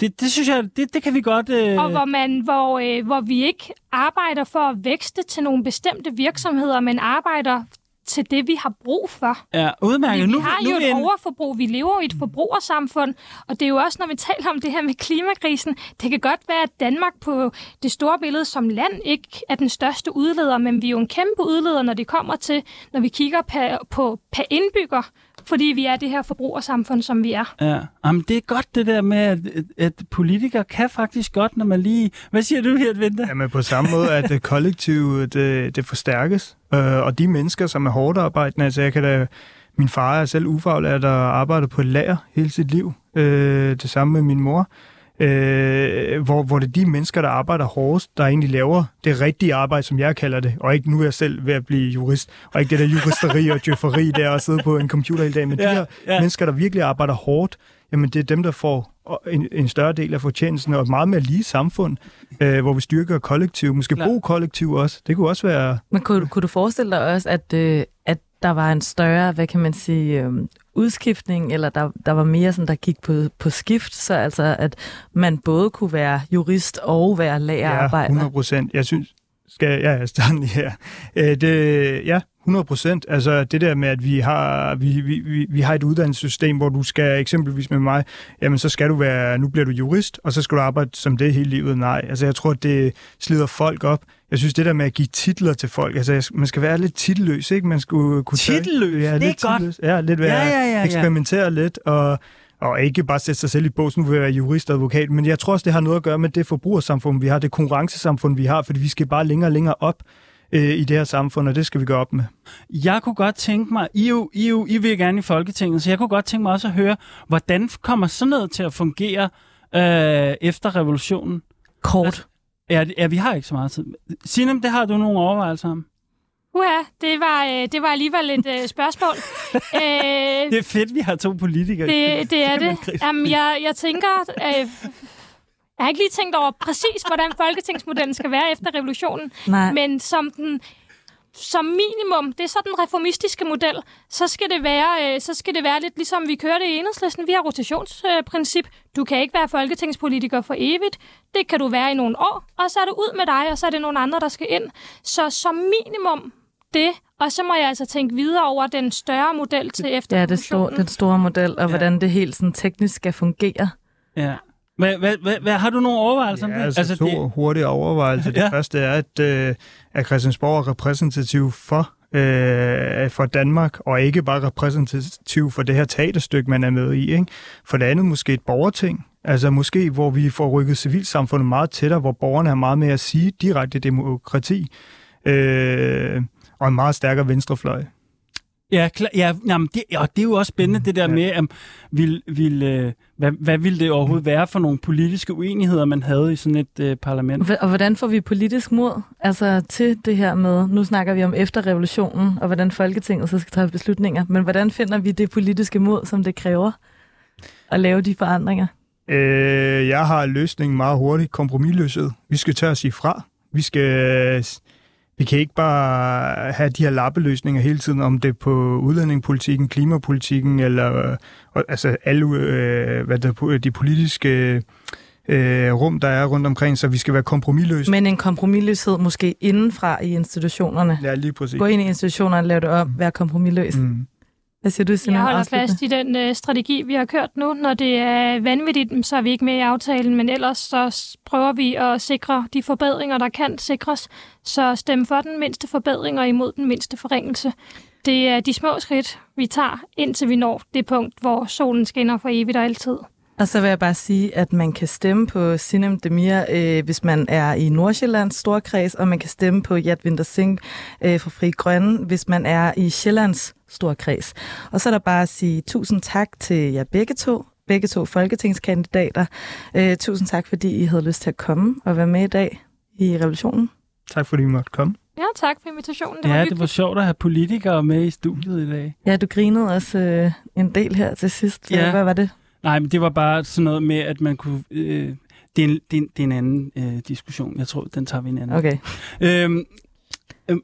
Det, det synes jeg, det, det kan vi godt... Øh,
Og hvor, man, hvor, øh, hvor vi ikke arbejder for at vækste til nogle bestemte virksomheder, men arbejder til det, vi har brug for.
ja, udmærket.
Vi
nu,
har
nu
jo
vi
et
inde-
overforbrug. Vi lever jo i et forbrugersamfund, og det er jo også, når vi taler om det her med klimakrisen, det kan godt være, at Danmark på det store billede som land ikke er den største udleder, men vi er jo en kæmpe udleder, når det kommer til, når vi kigger per, på per indbygger, fordi vi er det her forbrugersamfund, som vi er.
Ja, Jamen, det er godt det der med, at, at politikere kan faktisk godt, når man lige... Hvad siger du her, Vinter?
Jamen på samme måde, at det kollektive, det, det forstærkes. Øh, og de mennesker, som er hårdt arbejdende, altså jeg kan da... Min far er selv ufaglært og arbejder på et lager hele sit liv. Øh, det samme med min mor. Øh, hvor, hvor det er de mennesker, der arbejder hårdest, der egentlig laver det rigtige arbejde, som jeg kalder det. Og ikke nu er jeg selv ved at blive jurist. Og ikke det der juristeri og djøfferi der og sidde på en computer hele dagen. Men
Ja,
de her
ja.
mennesker, der virkelig arbejder hårdt, jamen det er dem, der får en, en større del af fortjenesten og et meget mere lige samfund, øh, hvor vi styrker kollektiv, måske
Klar.
bo kollektiv også. Det kunne også være...
Men kunne, kunne du forestille dig også, at, øh, at der var en større, hvad kan man sige, øh, udskiftning, eller der, der var mere sådan, der gik på, på skift, så altså, at man både kunne være jurist og være lagerarbejder.
Ja, 100 procent. Jeg synes, skal ja, jeg starte lige her. Øh, det, ja, 100 procent. Altså det der med, at vi har, vi, vi, vi, vi har et uddannelsessystem, hvor du skal eksempelvis med mig, jamen så skal du være, nu bliver du jurist, og så skal du arbejde som det hele livet. Nej, altså jeg tror, at det slider folk op. Jeg synes, det der med at give titler til folk, altså man skal være lidt titelløs, ikke? Man skulle kunne
Titelløs?
ja,
Det er
lidt
godt.
titelløs. Ja, lidt være,
Ja, ja, ja, ja.
eksperimentere lidt, og og ikke bare sætte sig selv i bås, nu vil jeg være jurist og advokat, men jeg tror også, det har noget at gøre med det forbrugersamfund, vi har, det konkurrencesamfund, vi har, fordi vi skal bare længere og længere op øh, i det her samfund, og det skal vi gøre op med.
Jeg kunne godt tænke mig, I, jo, I, jo, I vil gerne i Folketinget, så jeg kunne godt tænke mig også at høre, hvordan kommer sådan noget til at fungere øh, efter revolutionen?
Kort.
Ja, ja, vi har ikke så meget tid. Sinem, det har du nogle overvejelser om?
Uha, det var, øh, det var alligevel et øh, spørgsmål. øh,
Det er fedt, vi har to politikere.
det, det er det. Jamen, jeg, jeg tænker... Øh, jeg har ikke lige tænkt over præcis, hvordan folketingsmodellen skal være efter revolutionen.
Nej.
Men som den som minimum, det er så den reformistiske model, så skal det være, øh, så skal det være lidt ligesom vi kører det i enhedslisten. Vi har rotationsprincip. Du kan ikke være folketingspolitiker for evigt. Det kan du være i nogle år, og så er det ud med dig, og så er det nogle andre, der skal ind. Så som minimum det, og så må jeg altså tænke videre over den større model til efter
Ja, det store, den store model, og
Ja.
hvordan det helt sådan teknisk skal fungere.
Ja. Hvad, hvad, hvad, hvad, har du nogle overvejelser om
Ja,
det?
altså, altså to
det,
hurtige overvejelser. Det
Ja.
første er, at, øh, at Christiansborg er repræsentativ for, øh, for Danmark, og ikke bare repræsentativ for det her teaterstykke, man er med i. Ikke? For det andet måske et borgerting, altså måske, hvor vi får rykket civilsamfundet meget tættere, hvor borgerne har meget mere at sige direkte demokrati, øh, og en meget stærkere venstrefløj.
Ja, klar, ja jamen det, og det er jo også spændende, det der
Mm, Ja.
med, om, vil, vil, øh, hvad, hvad ville det overhovedet være for nogle politiske uenigheder, man havde i sådan et øh, parlament?
Og hvordan får vi politisk mod altså, til det her med, nu snakker vi om efter revolutionen, og hvordan Folketinget så skal træffe beslutninger, men hvordan finder vi det politiske mod, som det kræver at lave de forandringer?
Øh, jeg har løsningen meget hurtigt. Kompromisløshed. Vi skal tør at sige fra. Vi skal... Vi kan ikke bare have de her lappeløsninger hele tiden, om det er på udlændingepolitikken, klimapolitikken, eller øh, altså alle øh, hvad det, er, de politiske øh, rum, der er rundt omkring, så vi skal være kompromisløse.
Men en kompromisløshed måske indenfra i institutionerne.
Ja, lige præcis.
Gå ind i institutionerne, lave det op, være kompromisløs.
Mm.
Hvad siger du, Sinan?
Jeg holder fast i den øh, strategi, vi har kørt nu. Når det er vanvittigt, så er vi ikke med i aftalen, men ellers så prøver vi at sikre de forbedringer, der kan sikres. Så stem for den mindste forbedring og imod den mindste forringelse. Det er de små skridt, vi tager, indtil vi når det punkt, hvor solen skinner for evigt og altid.
Og så vil jeg bare sige, at man kan stemme på Sinem Demir, øh, hvis man er i Nordsjællands storkreds, og man kan stemme på Yad Winter Singh øh, fra Fri Grønne, hvis man er i Sjællands storkreds. Og så er der bare at sige tusind tak til jer begge to, begge to folketingskandidater. Øh, tusind tak, fordi I havde lyst til at komme og være med i dag i revolutionen.
Tak fordi I måtte komme.
Ja, tak for invitationen. Det var
Ja, det
hyggeligt.
var sjovt at have politikere med i studiet i dag.
Ja, du grinede også øh, en del her til sidst.
Ja.
Hvad var det?
Nej, men det var bare sådan noget med, at man kunne... Øh, det, er en, det, er en, det er en anden øh, diskussion. Jeg tror, den tager vi en anden.
Okay.
Øhm, øhm,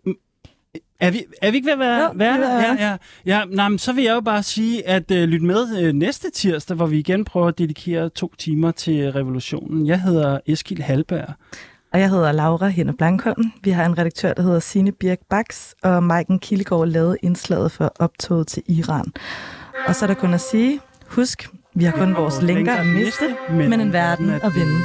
er, vi, er vi ikke ved at være,
Jo,
være der? Ja, ja. ja nej, men så vil jeg jo bare sige, at øh, lyt med øh, næste tirsdag, hvor vi igen prøver at dedikere to timer til revolutionen. Jeg hedder Eskil Halberg.
Og jeg hedder Laura Henne Blankholm. Vi har en redaktør, der hedder Sine Birk Baks, og Maiken Kildegård lavede indslaget for optoget til Iran. Og så er der kun at sige, husk, vi har kun vores lænker at miste, men en verden at vinde.